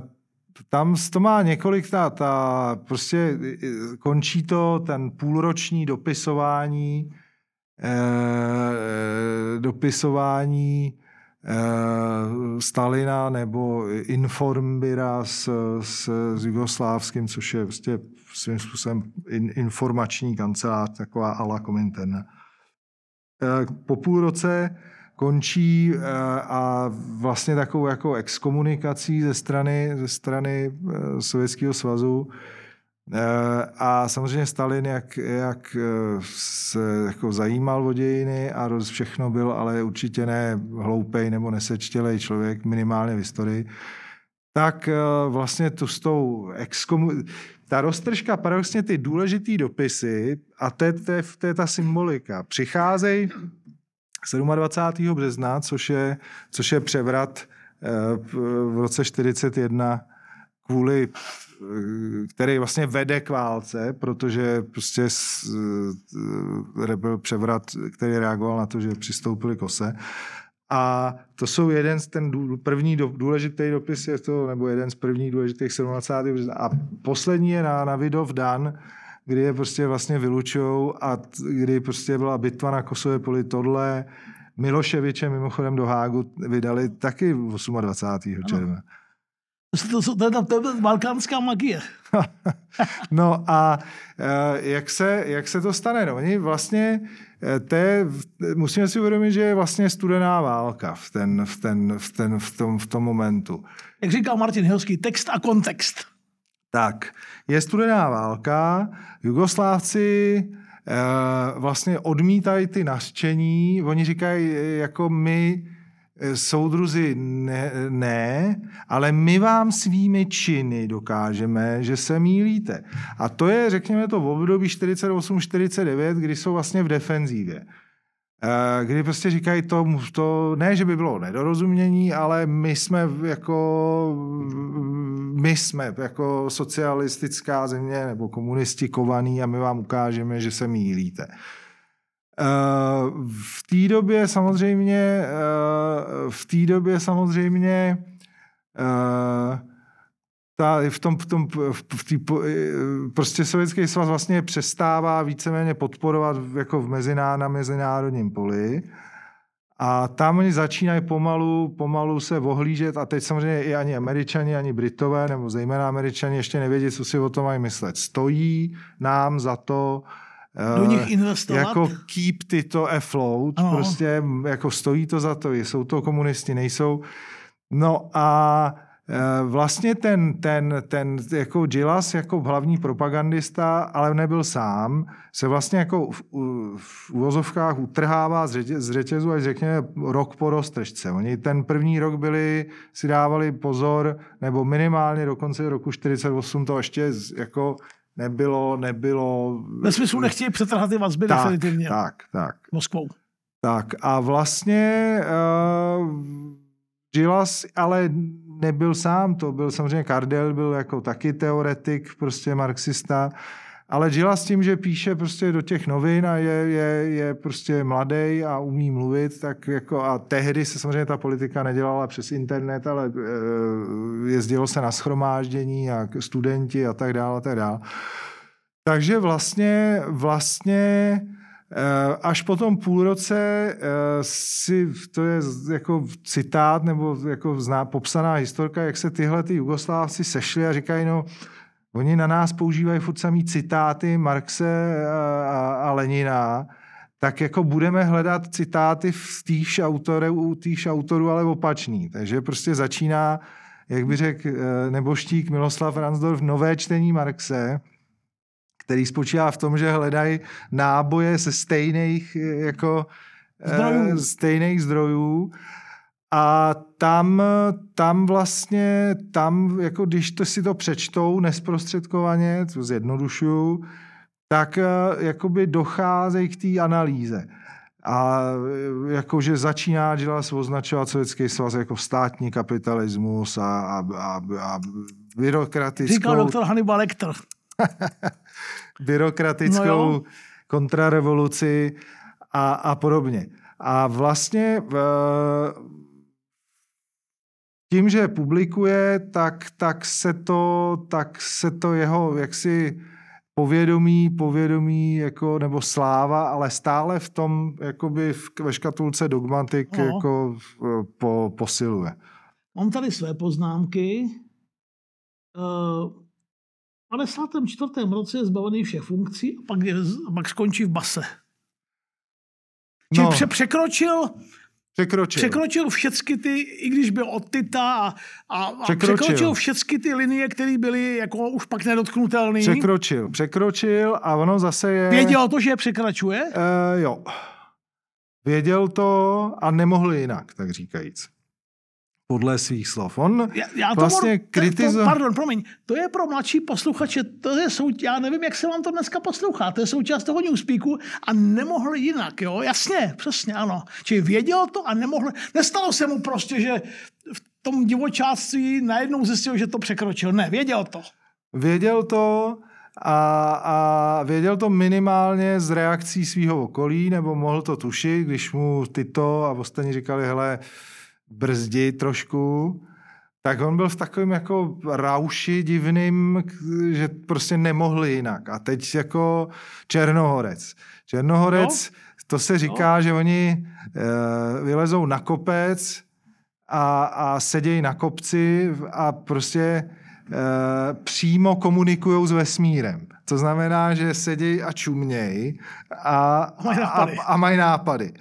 tam to má několik, ta, ta, prostě eh, končí to ten půlroční dopisování, dopisování Eh, Stalina nebo Informbira s, s, s Jugoslávským, což je vlastně svým způsobem in, informační kancelář, taková ala Komintern. Eh, po půl roce končí eh, a vlastně takovou jako exkomunikací ze strany, ze strany Sovětského svazu Eh, a samozřejmě Stalin, jak, jak eh, se jako zajímal o dějiny a roz všechno byl, ale určitě ne hloupej nebo nesečtělej člověk, minimálně v historii, tak eh, vlastně to s tou exkomu... Ta roztržka, paradoxně ty důležitý dopisy, a to je, to, je, to je ta symbolika, přicházejí 27. března, což je, což je převrat v roce 41 kvůli který vlastně vede k válce, protože prostě byl převrat, který reagoval na to, že přistoupili k ose. A to jsou jeden z ten první důležitý dopis, je to, nebo jeden z prvních důležitých 27. A poslední je na, na Vidov Dan, kdy je prostě vlastně vylučujou a kdy prostě byla bitva na Kosově poli tohle. Miloševiče mimochodem do Hágu vydali taky 28. června. To, to, to, to, to je balkánská magie. no a eh, jak se, jak se to stane? No, oni vlastně, eh, te, musíme si uvědomit, že je vlastně studená válka v, ten, v, ten, v, ten, v, tom, v tom momentu. Jak říkal Martin Hilský, text a kontext. Tak, je studená válka, Jugoslávci eh, vlastně odmítají ty nařčení, oni říkají, jako my Eh, soudruzi ne, ne, ale my vám svými činy dokážeme, že se mílíte. A to je, řekněme to, v období 48-49, kdy jsou vlastně v defenzívě. Eh, kdy prostě říkají to, to, ne, že by bylo nedorozumění, ale my jsme jako, my jsme jako socialistická země nebo komunisti kovaný a my vám ukážeme, že se mílíte. Eh, v té době samozřejmě, eh, v té době samozřejmě eh, ta, v tom, v tom v tý, prostě Sovětský svaz vlastně přestává víceméně podporovat jako v meziná, na mezinárodním poli. A tam oni začínají pomalu, pomalu se ohlížet a teď samozřejmě i ani američani, ani britové, nebo zejména američani ještě nevědí, co si o tom mají myslet. Stojí nám za to do nich investovat. Jako keep tyto afloat, ano. prostě jako stojí to za to, jsou to komunisti, nejsou. No a e, vlastně ten, ten, ten jako Gilas jako hlavní propagandista, ale nebyl sám, se vlastně jako v, v uvozovkách utrhává z, řetě, z řetězu až řekněme rok po roztržce. Oni ten první rok byli, si dávali pozor, nebo minimálně do konce roku 48 to ještě jako nebylo, nebylo... Ve smyslu nechtějí přetrhat ty vazby tak, definitivně. Tak, tak. Moskvou. Tak a vlastně uh, Gilas ale nebyl sám, to byl samozřejmě Kardel, byl jako taky teoretik, prostě marxista, ale Gila s tím, že píše prostě do těch novin a je, je, je prostě mladý a umí mluvit, tak jako a tehdy se samozřejmě ta politika nedělala přes internet, ale e, jezdilo se na schromáždění a studenti a tak dále a tak dále. Takže vlastně, vlastně Eh, až po tom půl roce eh, si, to je jako citát nebo jako zná, popsaná historka, jak se tyhle ty Jugoslávci sešli a říkají, no, oni na nás používají furt samý citáty Marxe a, a, Lenina, tak jako budeme hledat citáty v týž autorů, u týž autorů, ale opačný. Takže prostě začíná, jak by řekl eh, neboštík Miloslav Ransdorf, nové čtení Marxe, který spočívá v tom, že hledají náboje ze stejných jako zdrojů. stejných zdrojů a tam, tam vlastně, tam, jako když to si to přečtou nesprostředkovaně, to zjednodušuju, tak jakoby docházejí k té analýze. A jakože začíná Gilas označovat Sovětský svaz jako státní kapitalismus a, a, a, a byrokratickou... Říkal doktor Hannibal Lecter. byrokratickou no kontrarevoluci a, a podobně. A vlastně v, tím, že publikuje, tak, tak, se to, tak se to jeho jaksi povědomí, povědomí jako, nebo sláva, ale stále v tom jakoby v, ve škatulce dogmatik no. jako po, posiluje. Mám tady své poznámky. Uh 54. roce je zbavený všech funkcí a pak, je, a pak skončí v base. Čili no. pře- překročil Překročil. Překročil všechny ty, i když byl od Tita a, a, a překročil. překročil všechny ty linie, které byly jako už pak nedotknutelné. Překročil, překročil a ono zase je... Věděl to, že je překračuje? Uh, jo. Věděl to a nemohl jinak, tak říkajíc podle svých slov. On já, já to vlastně kritizoval... Pardon, promiň, to je pro mladší posluchače, to je sou, já nevím, jak se vám to dneska poslouchá, to je součást toho newspeaku a nemohl jinak, jo, jasně, přesně, ano. Čili věděl to a nemohl, nestalo se mu prostě, že v tom divočáctví najednou zjistil, že to překročil. Ne, věděl to. Věděl to a, a věděl to minimálně z reakcí svého okolí, nebo mohl to tušit, když mu tyto a ostatní říkali, hele, brzdi trošku, tak on byl v takovém jako rauši divným, že prostě nemohli jinak. A teď jako Černohorec. Černohorec, no. to se říká, no. že oni e, vylezou na kopec a, a sedějí na kopci a prostě e, přímo komunikují s vesmírem. To znamená, že sedějí a čumějí a, a, mají nápady. A, a mají nápady.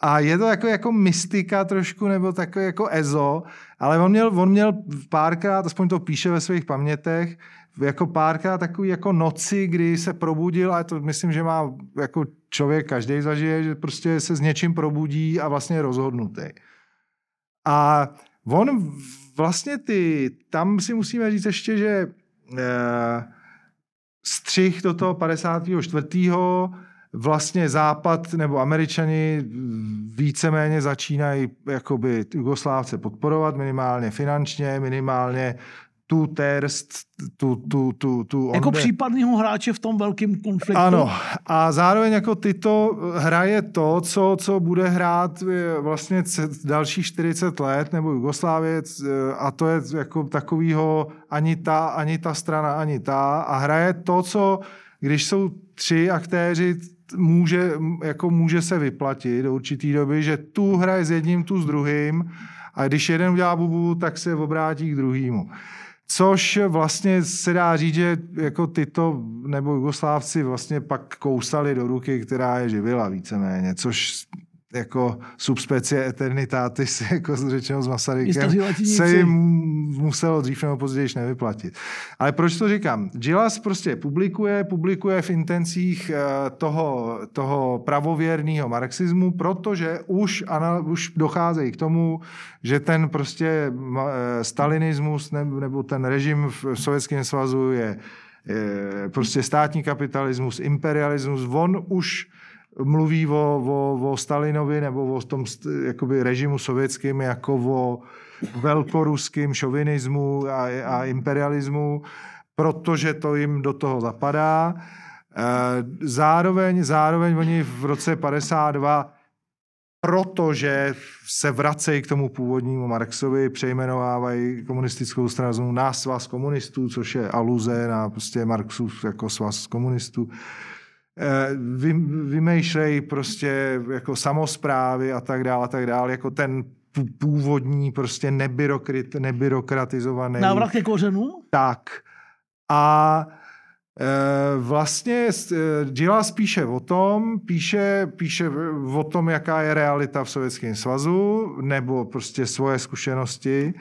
A je to jako, jako mystika trošku, nebo takové jako ezo, ale on měl, on měl párkrát, aspoň to píše ve svých pamětech, jako párkrát takový jako noci, kdy se probudil, a to myslím, že má jako člověk každý zažije, že prostě se s něčím probudí a vlastně je rozhodnutý. A on vlastně ty, tam si musíme říct ještě, že eh, střih do toho 54 vlastně Západ nebo Američani víceméně začínají jakoby Jugoslávce podporovat minimálně finančně, minimálně tu terst, tu, tu, tu, tu Jako onde... případného hráče v tom velkém konfliktu. Ano. A zároveň jako tyto hraje to, co, co bude hrát eh, vlastně dalších 40 let, nebo Jugoslávě, eh, a to je jako takovýho ani ta, ani ta strana, ani ta. A hraje to, co když jsou tři aktéři může, jako může se vyplatit do určitý doby, že tu hraje s jedním, tu s druhým a když jeden udělá bubu, tak se obrátí k druhému. Což vlastně se dá říct, že jako tyto nebo Jugoslávci vlastně pak kousali do ruky, která je živila víceméně, což jako subspecie eternitatis, jako řečeno s Masarykem, se jim muselo dřív nebo později nevyplatit. Ale proč to říkám? Gilas prostě publikuje, publikuje v intencích eh, toho, toho pravověrného marxismu, protože už, už docházejí k tomu, že ten prostě eh, stalinismus nebo ten režim v Sovětském svazu je, je prostě státní kapitalismus, imperialismus, on už mluví o, o, o Stalinovi nebo o tom jakoby režimu sovětským jako o velkoruském šovinismu a, a imperialismu, protože to jim do toho zapadá. E, zároveň, zároveň oni v roce 52 protože se vracejí k tomu původnímu Marxovi, přejmenovávají komunistickou stranu na svaz komunistů, což je aluze na prostě Marxův jako svaz komunistů. Eh, vy, vymýšlej prostě jako samozprávy a tak dále, a tak dále, jako ten původní, prostě nebyrokrat, nebyrokratizovaný. Návrat ke kořenu? Tak. A e, vlastně dělá spíše o tom, píše, píše o tom, jaká je realita v Sovětském svazu, nebo prostě svoje zkušenosti.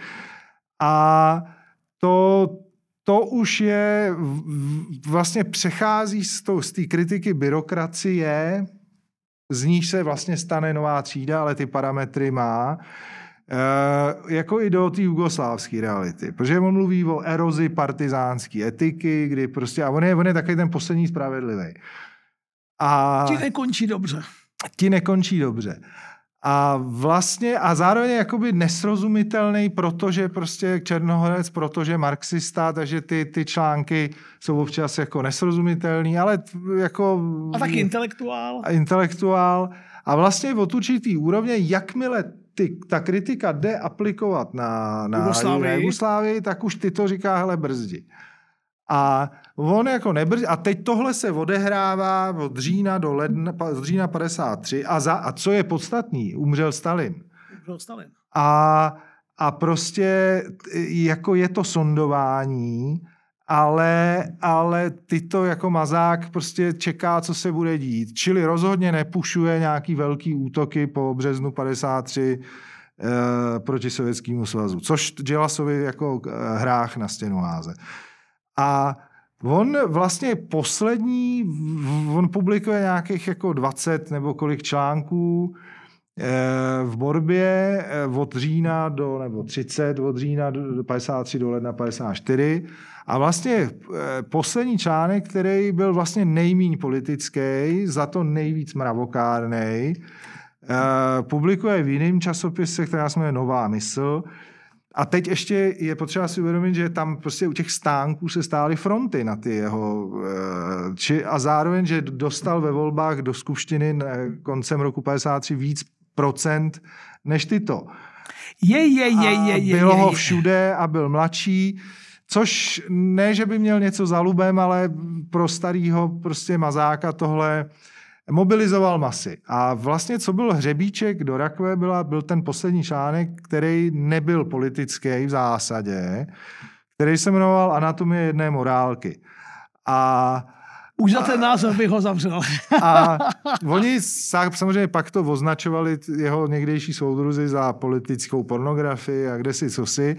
A to, to už je, vlastně přechází z, z té kritiky byrokracie, z níž se vlastně stane nová třída, ale ty parametry má, e, jako i do té jugoslávské reality. Protože on mluví o erozi partizánské etiky, kdy prostě, a on je, on je takový ten poslední spravedlivý. A ti nekončí dobře. Ti nekončí dobře. A vlastně, a zároveň jakoby nesrozumitelný, protože prostě Černohorec, protože marxista, takže ty, ty články jsou občas jako nesrozumitelný, ale jako... A taky intelektuál. Intelektuál. A vlastně od určitý úrovně, jakmile ty, ta kritika jde aplikovat na, na Jugoslávii. Jugoslávii, tak už ty to říká, hele, brzdi. A on jako nebrz... A teď tohle se odehrává od října do ledna, od října 53 a, za, a co je podstatný, umřel Stalin. Umřel Stalin. A, a prostě jako je to sondování, ale, ale ty to jako mazák prostě čeká, co se bude dít. Čili rozhodně nepušuje nějaký velký útoky po březnu 53 eh, proti Sovětskému svazu, což Dělasovi jako eh, hrách na stěnu háze. A on vlastně poslední, on publikuje nějakých jako 20 nebo kolik článků eh, v Borbě eh, od října do, nebo 30, od října do 53 do ledna 54. A vlastně eh, poslední článek, který byl vlastně nejmíň politický, za to nejvíc mravokárnej, publikuje v jiném časopise, která se jmenuje Nová mysl, a teď ještě je potřeba si uvědomit, že tam prostě u těch stánků se stály fronty na ty jeho... Eh, či, a zároveň, že dostal ve volbách do skupštiny koncem roku 53 víc procent než tyto. Je, je, je, je, je. Bylo ho všude a byl mladší. Což ne, že by měl něco za lubem, ale pro starého prostě mazáka tohle mobilizoval masy. A vlastně, co byl hřebíček do rakve, byla, byl ten poslední článek, který nebyl politický v zásadě, který se jmenoval Anatomie jedné morálky. A už za ten název bych ho zavřel. A oni samozřejmě pak to označovali jeho někdejší soudruzi za politickou pornografii a kde si co si.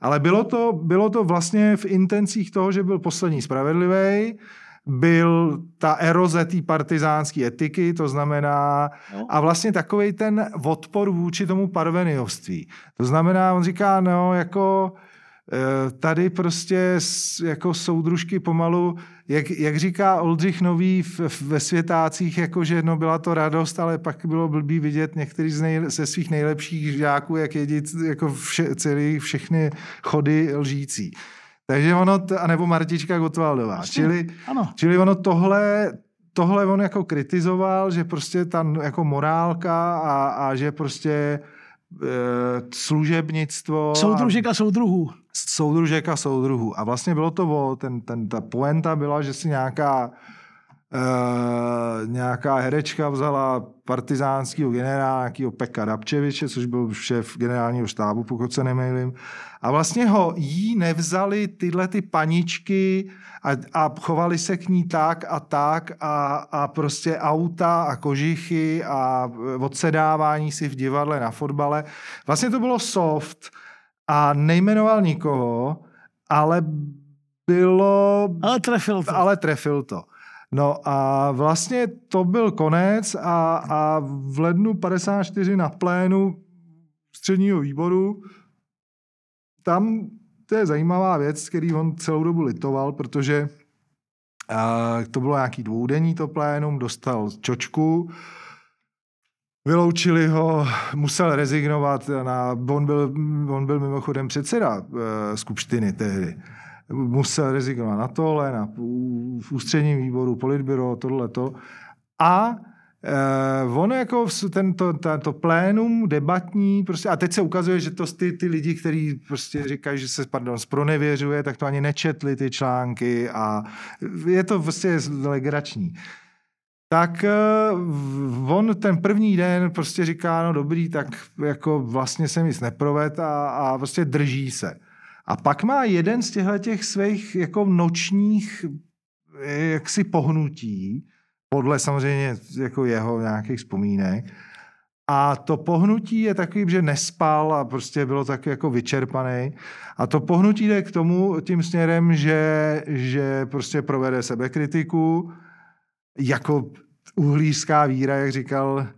Ale bylo to, bylo to vlastně v intencích toho, že byl poslední spravedlivý, byl ta eroze té partizánské etiky, to znamená, no. a vlastně takový ten odpor vůči tomu parveniovství. To znamená, on říká, no, jako eh, tady prostě jako soudružky pomalu, jak, jak říká Oldřich Nový v, ve světácích, jako že no byla to radost, ale pak bylo blbý vidět některý z nej, ze svých nejlepších žáků, jak jedí jako vše, celý všechny chody lžící. Takže ono, a nebo Martička Gotwaldová. Čili, ano. čili ono tohle, tohle on jako kritizoval, že prostě ta jako morálka a, a že prostě e, služebnictvo. Soudružek a soudruhů. Soudružek a soudruhů. A vlastně bylo to o, ten, ten, ta poenta byla, že si nějaká e, nějaká herečka vzala partizánského generála, nějakého Peka Rabčeviče, což byl šéf generálního štábu, pokud se nemýlím. A vlastně ho jí nevzali tyhle ty paničky a, a chovali se k ní tak a tak a, a prostě auta a kožichy a odsedávání si v divadle na fotbale. Vlastně to bylo soft a nejmenoval nikoho, ale bylo... Ale trefil to. Ale trefil to. No a vlastně to byl konec a, a v lednu 54 na plénu středního výboru tam to je zajímavá věc, který on celou dobu litoval, protože uh, to bylo nějaký dvoudenní to plénum, dostal čočku, vyloučili ho, musel rezignovat, na, on, byl, on byl mimochodem předseda uh, skupštiny tehdy. Musel rezignovat na tohle, na, v ústředním výboru, politbyro, tohleto. A Uh, ono jako ten, to, to, to plénum debatní, prostě, a teď se ukazuje, že to ty, ty lidi, kteří prostě říkají, že se pardon, spronevěřuje, tak to ani nečetli ty články a je to prostě legrační. tak eh, on ten první den prostě říká, no dobrý, tak jako vlastně se nic neproved a, a prostě drží se. A pak má jeden z těchto těch svých jako nočních eh, jaksi pohnutí, podle samozřejmě jako jeho nějakých vzpomínek, a to pohnutí je takový, že nespal a prostě bylo tak jako vyčerpaný. A to pohnutí jde k tomu tím směrem, že, že prostě provede sebekritiku, jako uhlířská víra, jak říkal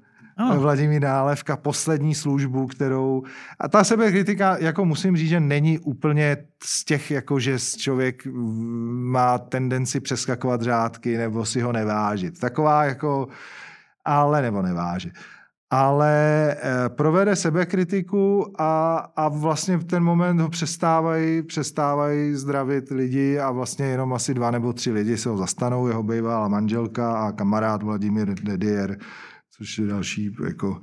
ano. Vladimír Nálevka, poslední službu, kterou... A ta sebekritika, jako musím říct, že není úplně z těch, jako že člověk má tendenci přeskakovat řádky nebo si ho nevážit. Taková jako... Ale nebo nevážit ale eh, provede sebekritiku a, a vlastně v ten moment ho přestávají, přestávají zdravit lidi a vlastně jenom asi dva nebo tři lidi se ho zastanou, jeho bývalá manželka a kamarád Vladimír Dedier, což je další jako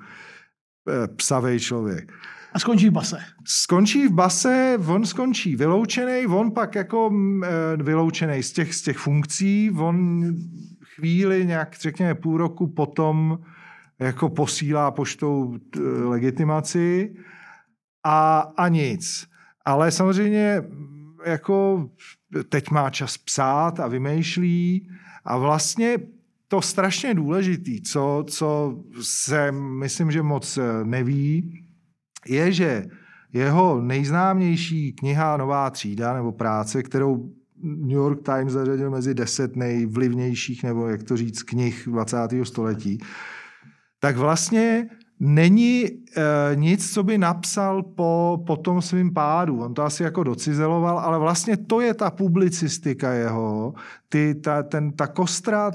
eh, psavej člověk. A skončí v base. Skončí v base, on skončí vyloučený, on pak jako eh, vyloučený z těch, z těch funkcí, on chvíli nějak, řekněme půl roku potom jako posílá poštou legitimaci a, a nic. Ale samozřejmě jako teď má čas psát a vymýšlí a vlastně to strašně důležitý, co, co se myslím, že moc neví, je, že jeho nejznámější kniha Nová třída nebo práce, kterou New York Times zařadil mezi deset nejvlivnějších, nebo jak to říct, knih 20. století, tak vlastně není e, nic, co by napsal po, po tom svým pádu. On to asi jako docizeloval, ale vlastně to je ta publicistika jeho, ty, ta, ten, ta kostra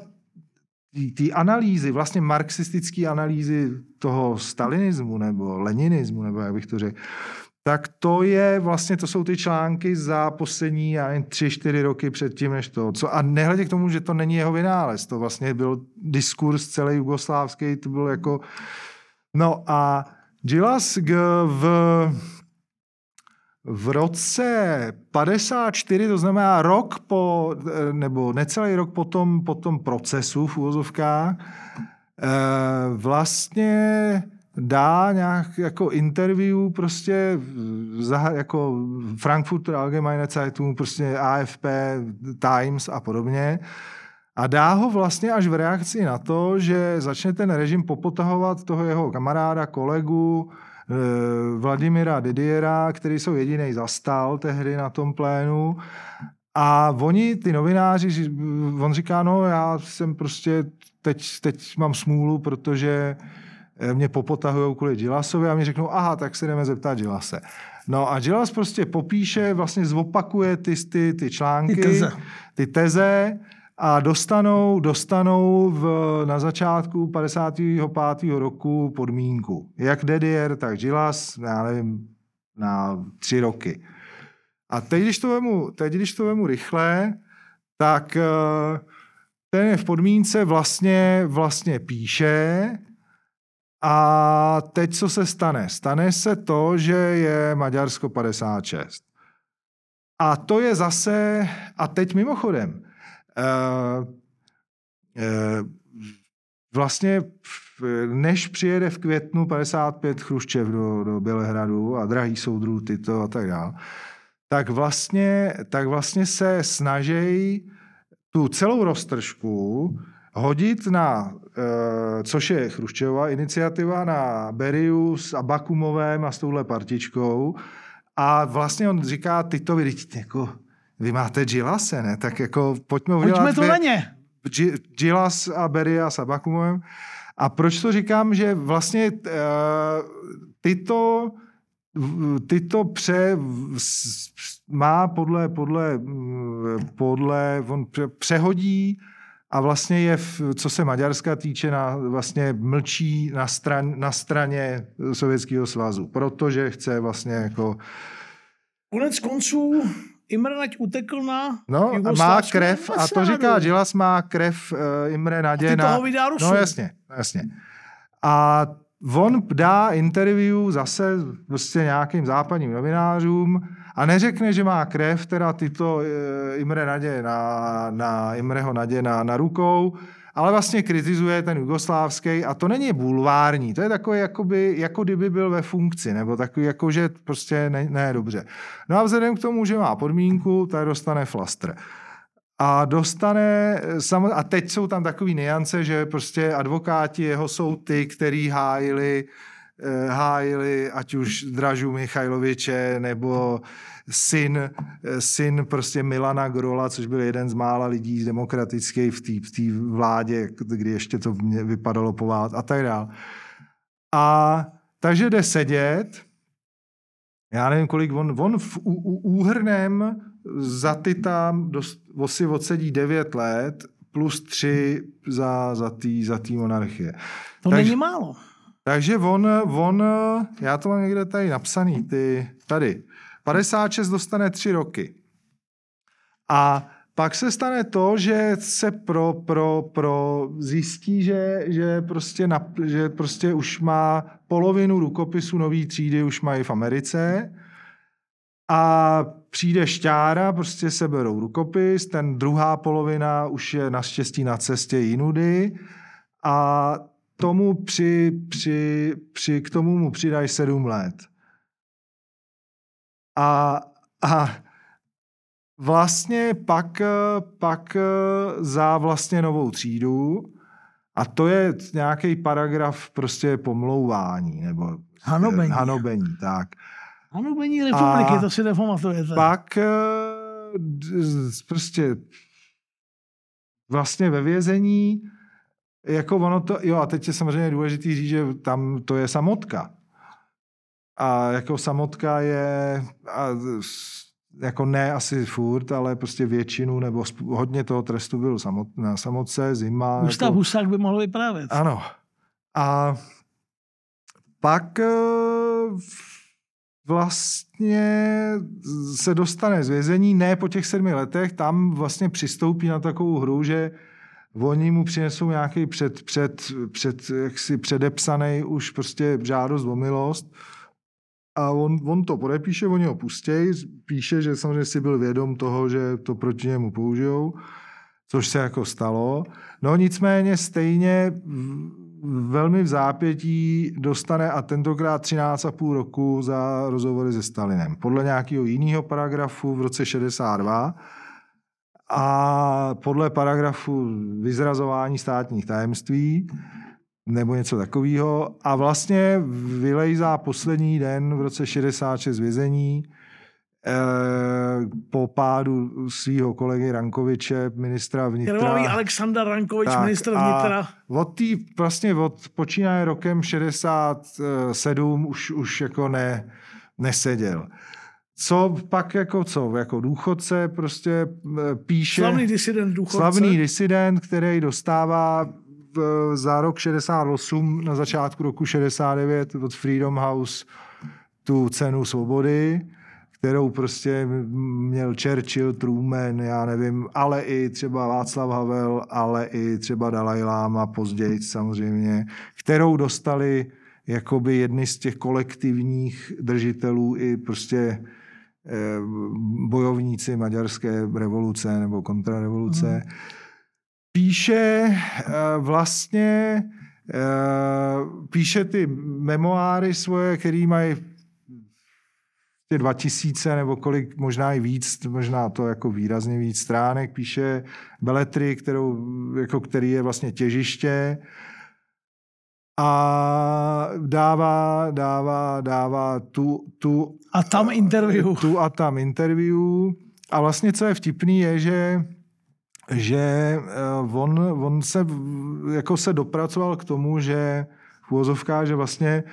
ty analýzy, vlastně marxistické analýzy toho stalinismu nebo leninismu, nebo jak bych to řekl, tak to je vlastně, to jsou ty články za poslední, já nevím, tři, čtyři roky předtím, než to. Co, a nehledě k tomu, že to není jeho vynález, to vlastně byl diskurs celý jugoslávský, to bylo jako... No a Gilas v, v roce 54, to znamená rok po, nebo necelý rok po tom, po tom procesu v úvozovkách, eh, vlastně dá nějak jako interview prostě za, jako Frankfurter Allgemeine Zeitung, prostě AFP, Times a podobně. A dá ho vlastně až v reakci na to, že začne ten režim popotahovat toho jeho kamaráda, kolegu, eh, Vladimira Didiera, který jsou jediný zastal tehdy na tom plénu. A oni, ty novináři, on říká, no já jsem prostě, teď, teď mám smůlu, protože Eh, mě popotahují kvůli Gilasovi a mi řeknou, aha, tak se jdeme zeptat Gilase. No a Gilas prostě popíše, vlastně zopakuje ty, ty, ty články, ty teze. ty teze a dostanou, dostanou v, na začátku 55. roku podmínku. Jak Dedier, tak Gilas, já nevím, na tři roky. A teď, když to vemu, teď, když to vemu rychle, tak eh, ten je v podmínce vlastně, vlastně píše, a teď co se stane? Stane se to, že je Maďarsko 56. A to je zase, a teď mimochodem, vlastně než přijede v květnu 55 Chruščev do, do Bělehradu a drahý soudrů tyto a tak dále, tak vlastně, tak vlastně se snaží tu celou roztržku hodit na, což je Chruščová iniciativa, na Beriu s Abakumovém a s touhle partičkou. A vlastně on říká, ty to vidíte, jako, vy máte Gilase, ne? Tak jako pojďme udělat... Pojďme to na ně. Gilas a Beria s Abakumovem. A proč to říkám, že vlastně e, tyto tyto pře má podle, podle, podle on přehodí a vlastně je, co se Maďarska týče, na, vlastně mlčí na, stran, na straně Sovětského svazu, protože chce vlastně jako... Konec konců Imre Naď utekl na No, má krev, a to říká Gilas, má krev uh, Imre Nadě a ty na... toho vydá Rusu. No jasně, jasně. A on dá interview zase prostě nějakým západním novinářům, a neřekne, že má krev, teda tyto eh, Imre Nadě na, na Imreho Nadě na, na rukou, ale vlastně kritizuje ten jugoslávský a to není bulvární, to je takový, jakoby, jako kdyby byl ve funkci, nebo takový, jako že prostě ne, ne dobře. No a vzhledem k tomu, že má podmínku, tak dostane flastr. A dostane, a teď jsou tam takový niance, že prostě advokáti jeho jsou ty, který hájili eh, hájili ať už Dražu Michajloviče nebo syn, syn prostě Milana Grola, což byl jeden z mála lidí z demokratické v té vládě, kdy ještě to vypadalo po válce a tak dále. A takže jde sedět, já nevím, kolik on, on v úhrném za ty tam dost, si odsedí 9 let plus 3 za, za tý, za tý monarchie. To takže, není málo. Takže on, on, já to mám někde tady napsaný, ty, tady. 56 dostane 3 roky. A pak se stane to, že se pro, pro, pro zjistí, že, že, prostě na, že prostě už má polovinu rukopisu nový třídy, už mají v Americe. A přijde šťára, prostě se berou rukopis, ten druhá polovina už je naštěstí na cestě jinudy a tomu při, při, při, k tomu mu přidají sedm let. A, a vlastně pak, pak za vlastně novou třídu a to je nějaký paragraf prostě pomlouvání nebo hanobení. hanobení tak. Hanobení republiky, a to si nepamatujete. Pak prostě vlastně ve vězení jako ono to, jo a teď je samozřejmě důležitý říct, že tam to je samotka. A jako samotka je, a jako ne asi furt, ale prostě většinu nebo hodně toho trestu byl samot, na samotce, zima. Gustav jako, Husák by mohl vyprávět. Ano. A pak eh, vlastně se dostane z vězení, ne po těch sedmi letech, tam vlastně přistoupí na takovou hru, že oni mu přinesou nějaký před, před, před jaksi předepsaný už prostě žádost o milost a on, on to podepíše, oni ho pustějí, píše, že samozřejmě si byl vědom toho, že to proti němu použijou, což se jako stalo. No nicméně stejně velmi v zápětí dostane a tentokrát 13,5 roku za rozhovory se Stalinem. Podle nějakého jiného paragrafu v roce 62 a podle paragrafu vyzrazování státních tajemství nebo něco takového. A vlastně vylejzá poslední den v roce 66 vězení eh, po pádu svého kolegy Rankoviče, ministra vnitra. Krvavý Aleksandr Rankovič, tak, ministr vnitra. od tý, vlastně od počínaje rokem 67 už, už jako ne, neseděl. Co pak jako co? Jako důchodce prostě eh, píše... Slavný disident důchodce. Slavný disident, který dostává za rok 68, na začátku roku 69 od Freedom House tu cenu svobody, kterou prostě měl Churchill, Truman, já nevím, ale i třeba Václav Havel, ale i třeba Dalai Lama později samozřejmě, kterou dostali jakoby jedny z těch kolektivních držitelů i prostě eh, bojovníci maďarské revoluce nebo kontrarevoluce. Mm píše eh, vlastně eh, píše ty memoáry svoje, které mají ty 2000 nebo kolik, možná i víc, možná to jako výrazně víc stránek, píše beletry, kterou, jako který je vlastně těžiště a dává, dává, dává tu, tu a tam interview. Tu a tam interview. A vlastně, co je vtipný, je, že že eh, on, on se, jako se dopracoval k tomu, že v úvozovkách, že vlastně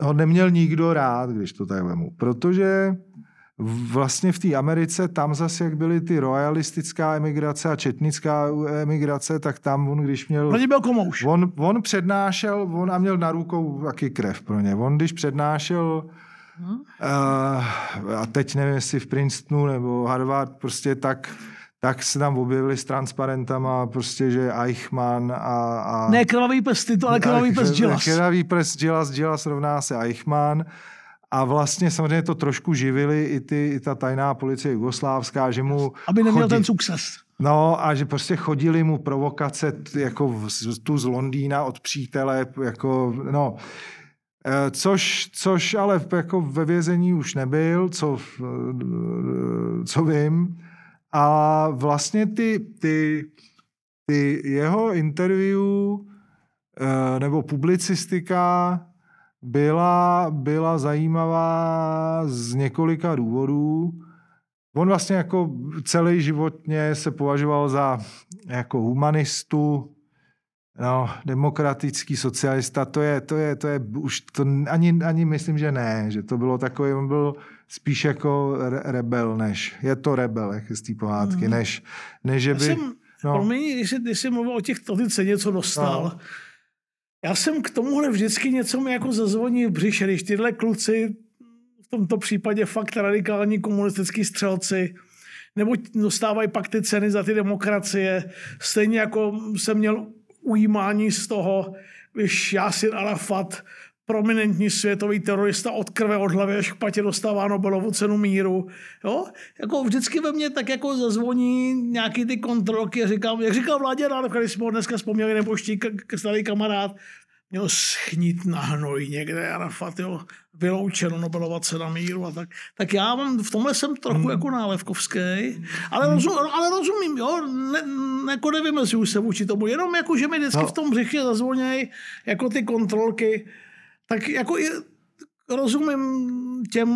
ho neměl nikdo rád, když to tak vemu. Protože vlastně v té Americe, tam zase, jak byly ty royalistická emigrace a četnická emigrace, tak tam on, když měl... Pro byl komouš. On, on přednášel, on a měl na rukou taky krev pro ně. On, když přednášel hmm? uh, a teď nevím, jestli v Princetonu nebo Harvard, prostě tak tak se tam objevili s transparentama, prostě, že Eichmann a... a ne krvavý pes to, ale krvavý pes Gilas. Krvavý pes Gilas, Gilas rovná se Eichmann. A vlastně samozřejmě to trošku živili i, ty, i ta tajná policie jugoslávská, že mu... Aby neměl chodí, ten sukces. No a že prostě chodili mu provokace t- jako z, tu z Londýna od přítele, jako no, eh, což, což ale jako ve vězení už nebyl, co, eh, co vím. A vlastně ty, ty, ty jeho interview eh, nebo publicistika byla, byla zajímavá z několika důvodů. On vlastně jako celý životně se považoval za jako humanistu, no, demokratický socialista, to je, to je, to je už, to ani, ani myslím, že ne, že to bylo takový, on byl spíš jako re- rebel, než, je to rebel, jak je z té pohádky, Mhm. než, než že by, jsem, no, promiň, když jsi, když jsi mluvil o těch, o ceně, co dostal, No. já jsem k tomuhle vždycky něco mi jako zazvoní v břiše, když tyhle kluci, v tomto případě fakt radikální komunistický střelci, nebo dostávají pak ty ceny za ty demokracie, stejně jako jsem měl ujímání z toho, když Yasir Arafat, prominentní světový terorista od krve od hlavy až k patě dostává Nobelovu cenu míru. Jo? Jako vždycky ve mně tak jako zazvoní nějaký ty kontrolky a říkám, jak říkal Vládě Rád, když jsme ho dneska vzpomněli, nebo ští starý kamarád, měl schnít na hnoj někde Arafat, jo, vyloučeno Nobelova cena míru a tak. Tak já mám, v tomhle jsem trochu Hmm. jako nálevkovský, ale, rozum, ale rozumím, jo, ne, ne, jako nevymezuju se vůči tomu, jenom jako, že mi vždycky No. v tom břiše zazvoněj jako ty kontrolky, tak jako i rozumím těm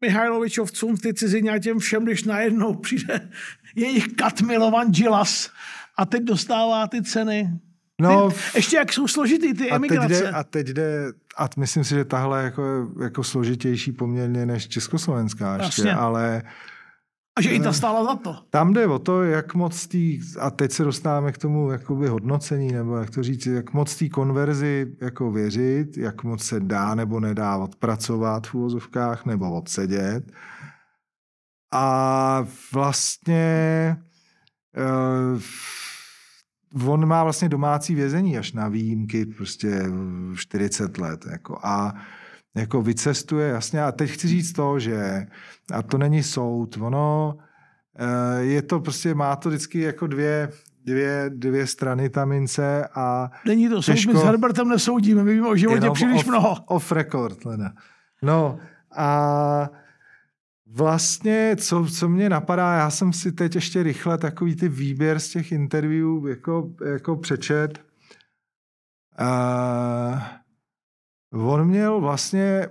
Mihajlovičovcům, ty cizině a těm všem, když najednou přijde jejich kat Milovan Gilas a teď dostává ty ceny. no, Ty, ještě jak jsou složitý ty a teď, emigrace. jde, a teď jde, a myslím si, že tahle jako, je jako složitější poměrně než československá ještě, Jasně. ale A že i ta stála za to. Tam jde o to, jak moc tý, a teď se dostáváme k tomu jakoby hodnocení, nebo jak to říct, jak moc té konverzi jako věřit, jak moc se dá nebo nedá odpracovat v úvozovkách nebo odsedět. A vlastně uh, on má vlastně domácí vězení až na výjimky, prostě 40 let. Jako, a jako vycestuje, jasně. A teď chci říct to, že, a to není soud, ono eh, je to prostě, má to vždycky jako dvě, dvě, dvě strany ta mince a Není to soud, my Těžko. s Herbertem nesoudíme, my víme o životě příliš off, mnoho. Off record, Lena. No a vlastně, co, co mě napadá, já jsem si teď ještě rychle takový ty výběr z těch interviewů jako, jako přečet. Uh, on měl vlastně,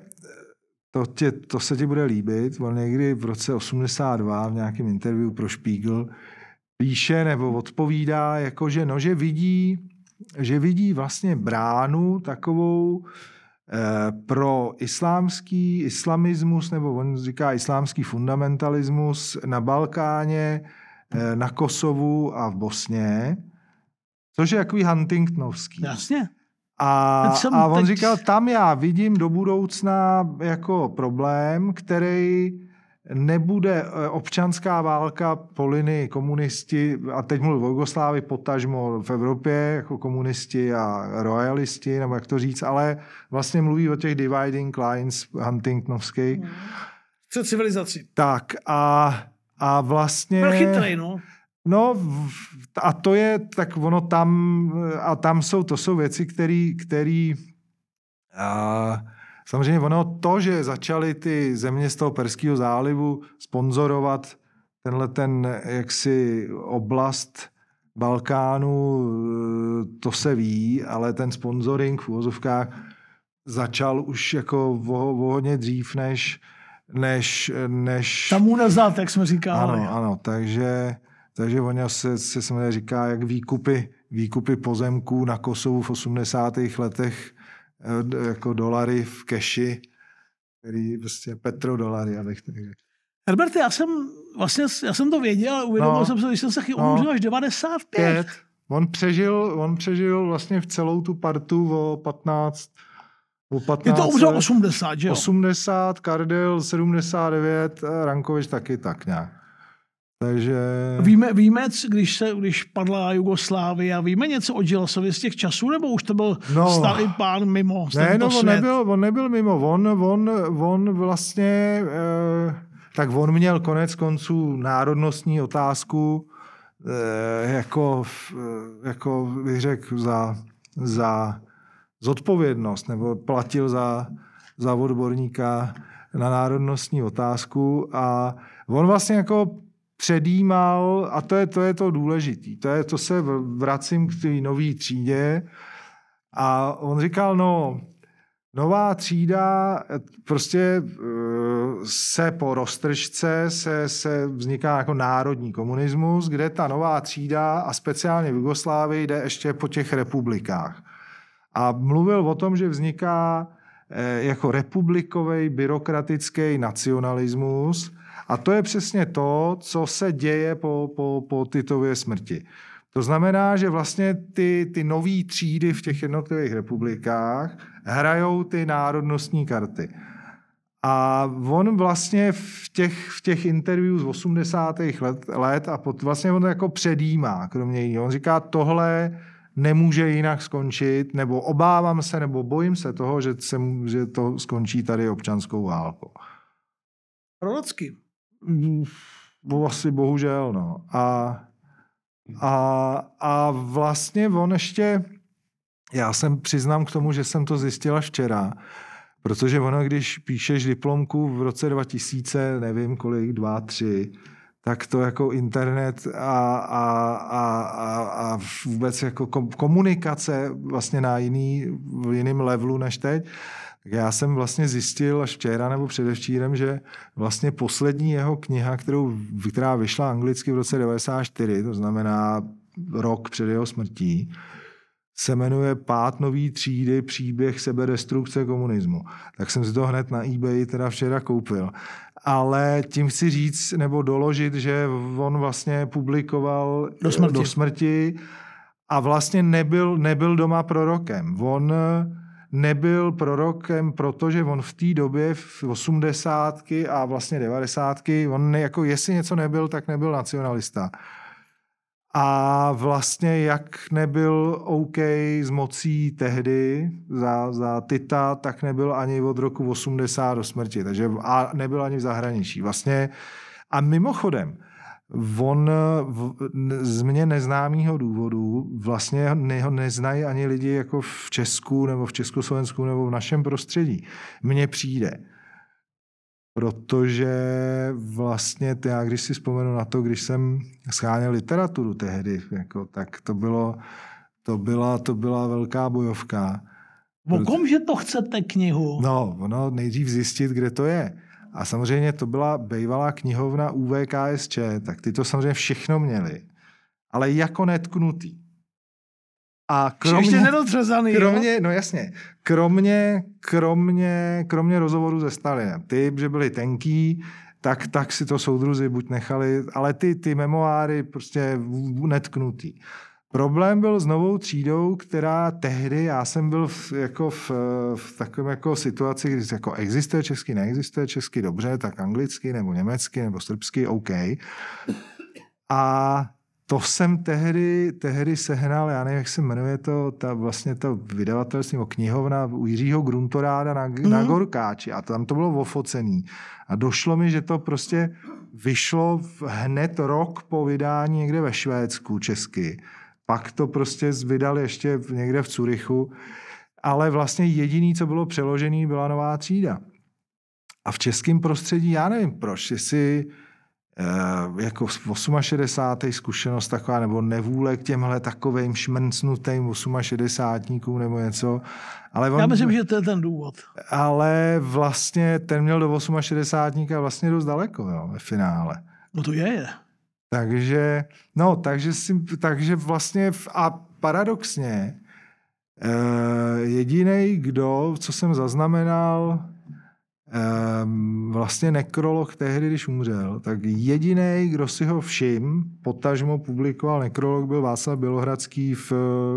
to, tě, to se ti bude líbit, on někdy v roce 82 v nějakém interview pro Spiegel píše nebo odpovídá, jako že, no, že vidí, že vidí vlastně bránu takovou eh, pro islámský islamismus, nebo on říká islámský fundamentalismus na Balkáně, eh, na Kosovu a v Bosně, což je takový Huntingtonovský. Jasně. A, jsem a on teď- říkal, tam já vidím do budoucna jako problém, který nebude eh, občanská válka po linii komunisti, a teď mluvím o Jugoslávii, potažmo v Evropě, jako komunisti a royalisti, nebo jak to říct, ale vlastně mluví o těch dividing lines Huntingtonovských. Před civilizací. Tak a, a vlastně... Byl chytrej, no. No a to je, tak ono tam, a tam jsou, to jsou věci, které, který, a, samozřejmě ono to, že začaly ty země z toho Perského zálivu sponzorovat tenhle ten jaksi oblast Balkánu, to se ví, ale ten sponsoring v úvozovkách začal už jako o, o hodně dřív, než, než, než Tam mu nezat, jak jsme říkali. ano, ano, takže, takže ono se, se samozřejmě říká, jak výkupy, výkupy pozemků na Kosovu v 80. letech eh, jako dolary v keši, který prostě petrodolary, abych tak řekl. Herbert, já jsem vlastně, já jsem to věděl, ale uvědomil No. jsem se, když jsem se chytil, No. umřel až 95. Pět. On přežil, on přežil vlastně v celou tu partu o 15, o 15 Je to umřel let. 80, že jo? 80, Kardel 79, a Rankovič taky tak nějak. Takže... Víme, víme, když, se, když padla Jugoslávie, a víme něco o Gilasovi z těch časů, nebo už to byl No. starý pán mimo Ne, no, on nebyl, on nebyl mimo. On, on, on vlastně, eh, tak on měl konec konců národnostní otázku eh, jako, jako bych řekl, za, za zodpovědnost nebo platil za, za odborníka na národnostní otázku a on vlastně jako předjímal, a to je to, je to důležité, to, je, to se vracím k té nové třídě, a on říkal, no, nová třída prostě eh, se po roztržce se, se vzniká jako národní komunismus, kde ta nová třída a speciálně v Jugoslávii jde ještě po těch republikách. A mluvil o tom, že vzniká eh, jako republikový byrokratický nacionalismus a to je přesně to, co se děje po, po, po Titově smrti. To znamená, že vlastně ty, ty nové třídy v těch jednotlivých republikách hrajou ty národnostní karty. A on vlastně v těch, v těch interview z 80. let, let a pod, vlastně on jako předjímá, kromě jiného. On říká, tohle nemůže jinak skončit, nebo obávám se, nebo bojím se toho, že, se, že to skončí tady občanskou válkou. Prorocky. Bo asi bohužel, no. A a, a vlastně on ještě, já jsem přiznám k tomu, že jsem to zjistil až včera, protože ono, když píšeš diplomku v roce 2000, nevím kolik, dva, tři, tak to jako internet a, a, a, a, a vůbec jako komunikace vlastně na jiný, v jiném levelu než teď, tak já jsem vlastně zjistil až včera nebo předevčírem, že vlastně poslední jeho kniha, kterou, která vyšla anglicky v roce 94, to znamená rok před jeho smrtí, se jmenuje Pát nový třídy, příběh sebedestrukce komunismu. Tak jsem si to hned na eBay teda včera koupil. Ale tím chci říct nebo doložit, že on vlastně publikoval do smrti, do smrti a vlastně nebyl, nebyl doma prorokem. On nebyl prorokem, protože on v té době, v 80. a vlastně 90. on jako jestli něco nebyl, tak nebyl nacionalista. A vlastně jak nebyl OK s mocí tehdy za, za Tita, tak nebyl ani od roku 80 do smrti. Takže a nebyl ani v zahraničí. Vlastně a mimochodem, on z mě neznámého důvodu vlastně ho neznají ani lidi jako v Česku nebo v Československu nebo v našem prostředí. Mně přijde. Protože vlastně, já když si vzpomenu na to, když jsem scháněl literaturu tehdy, jako, tak to bylo, to byla, to byla velká bojovka. O kom, že to chcete knihu? No, ono nejdřív zjistit, kde to je. A samozřejmě to byla bývalá knihovna UVKSČ, tak ty to samozřejmě všechno měli, ale jako netknutý. A kromě, Ještě nedotřezaný, kromě, jo? no jasně, kromě, kromě, kromě rozhovoru se Stalinem, ty, že byli tenký, tak, tak si to soudruzi buď nechali, ale ty, ty memoáry prostě netknutý. Problém byl s novou třídou, která tehdy, já jsem byl v, jako v, v takovém jako situaci, kdy jako existuje česky, neexistuje česky, dobře, tak anglicky, nebo německy, nebo srbsky, OK. A to jsem tehdy, tehdy sehnal, já nevím, jak se jmenuje to, ta, vlastně to vydavatelství, nebo knihovna u Jiřího Gruntoráda na, mm. na Gorkáči a tam to bylo ofocený. A došlo mi, že to prostě vyšlo hned rok po vydání někde ve Švédsku česky pak to prostě vydal ještě někde v Curychu, ale vlastně jediný, co bylo přeložený, byla nová třída. A v českém prostředí, já nevím proč, jestli eh, jako 68. zkušenost taková, nebo nevůle k těmhle takovým šmrncnutým 68. nebo něco. Ale on, Já myslím, že to je ten důvod. Ale vlastně ten měl do 68. vlastně dost daleko jo, ve finále. No to je. je. Takže, no, takže, si, takže vlastně a paradoxně eh, jediný, kdo, co jsem zaznamenal, eh, vlastně nekrolog tehdy, když umřel, tak jediný, kdo si ho všim, potažmo publikoval nekrolog, byl Václav Bělohradský v,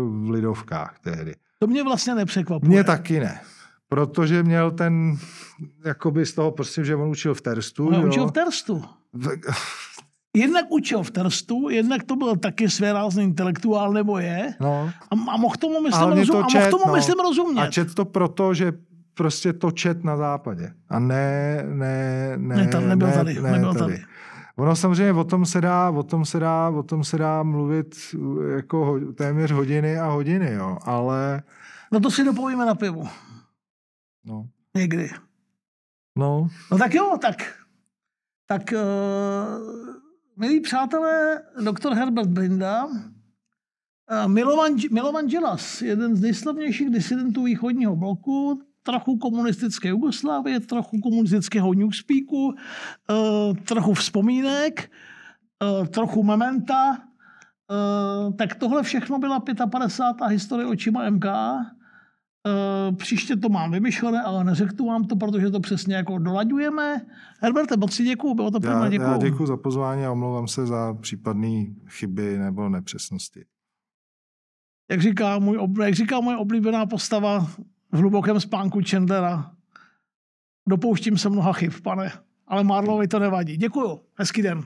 v Lidovkách tehdy. To mě vlastně nepřekvapuje. Mě taky ne. Protože měl ten, jakoby z toho, prostě, že on učil v Terstu. On učil v Terstu. Jednak učil v Trstu, jednak to byl taky svérázný intelektuál, nebo je. No. A, a mohl tomu, myslím, rozum, to čet, a mohl tomu no. myslím rozumět. A čet to proto, že prostě to čet na západě. A ne, ne, ne. Ne, tam nebyl ne, tady. Ne, nebyl tady. tady. Ono samozřejmě o tom se dá, o tom se dá, o tom se dá mluvit jako ho, téměř hodiny a hodiny, jo, ale... No to si dopovíme na pivu. No. Někdy. No. No tak jo, tak, tak uh, milí přátelé, doktor Herbert Brinda, uh, Milovan, Milovan jeden z nejslavnějších disidentů východního bloku, trochu komunistické Jugoslávie, trochu komunistického Newspeaku, uh, trochu vzpomínek, uh, trochu mementa. Tak tohle všechno byla 55. historie očima MK. Uh, příště to mám vymyšlené, ale neřeknu vám to, protože to přesně jako dolaďujeme. Herberte, moc si děkuju, bylo to pro Já, mě já děkuju. děkuji za pozvání a omlouvám se za případné chyby nebo nepřesnosti. Jak říká, můj, jak říká moje oblíbená postava v hlubokém spánku Chandlera, dopouštím se mnoha chyb, pane, ale Marlovi to nevadí. Děkuju, hezký den.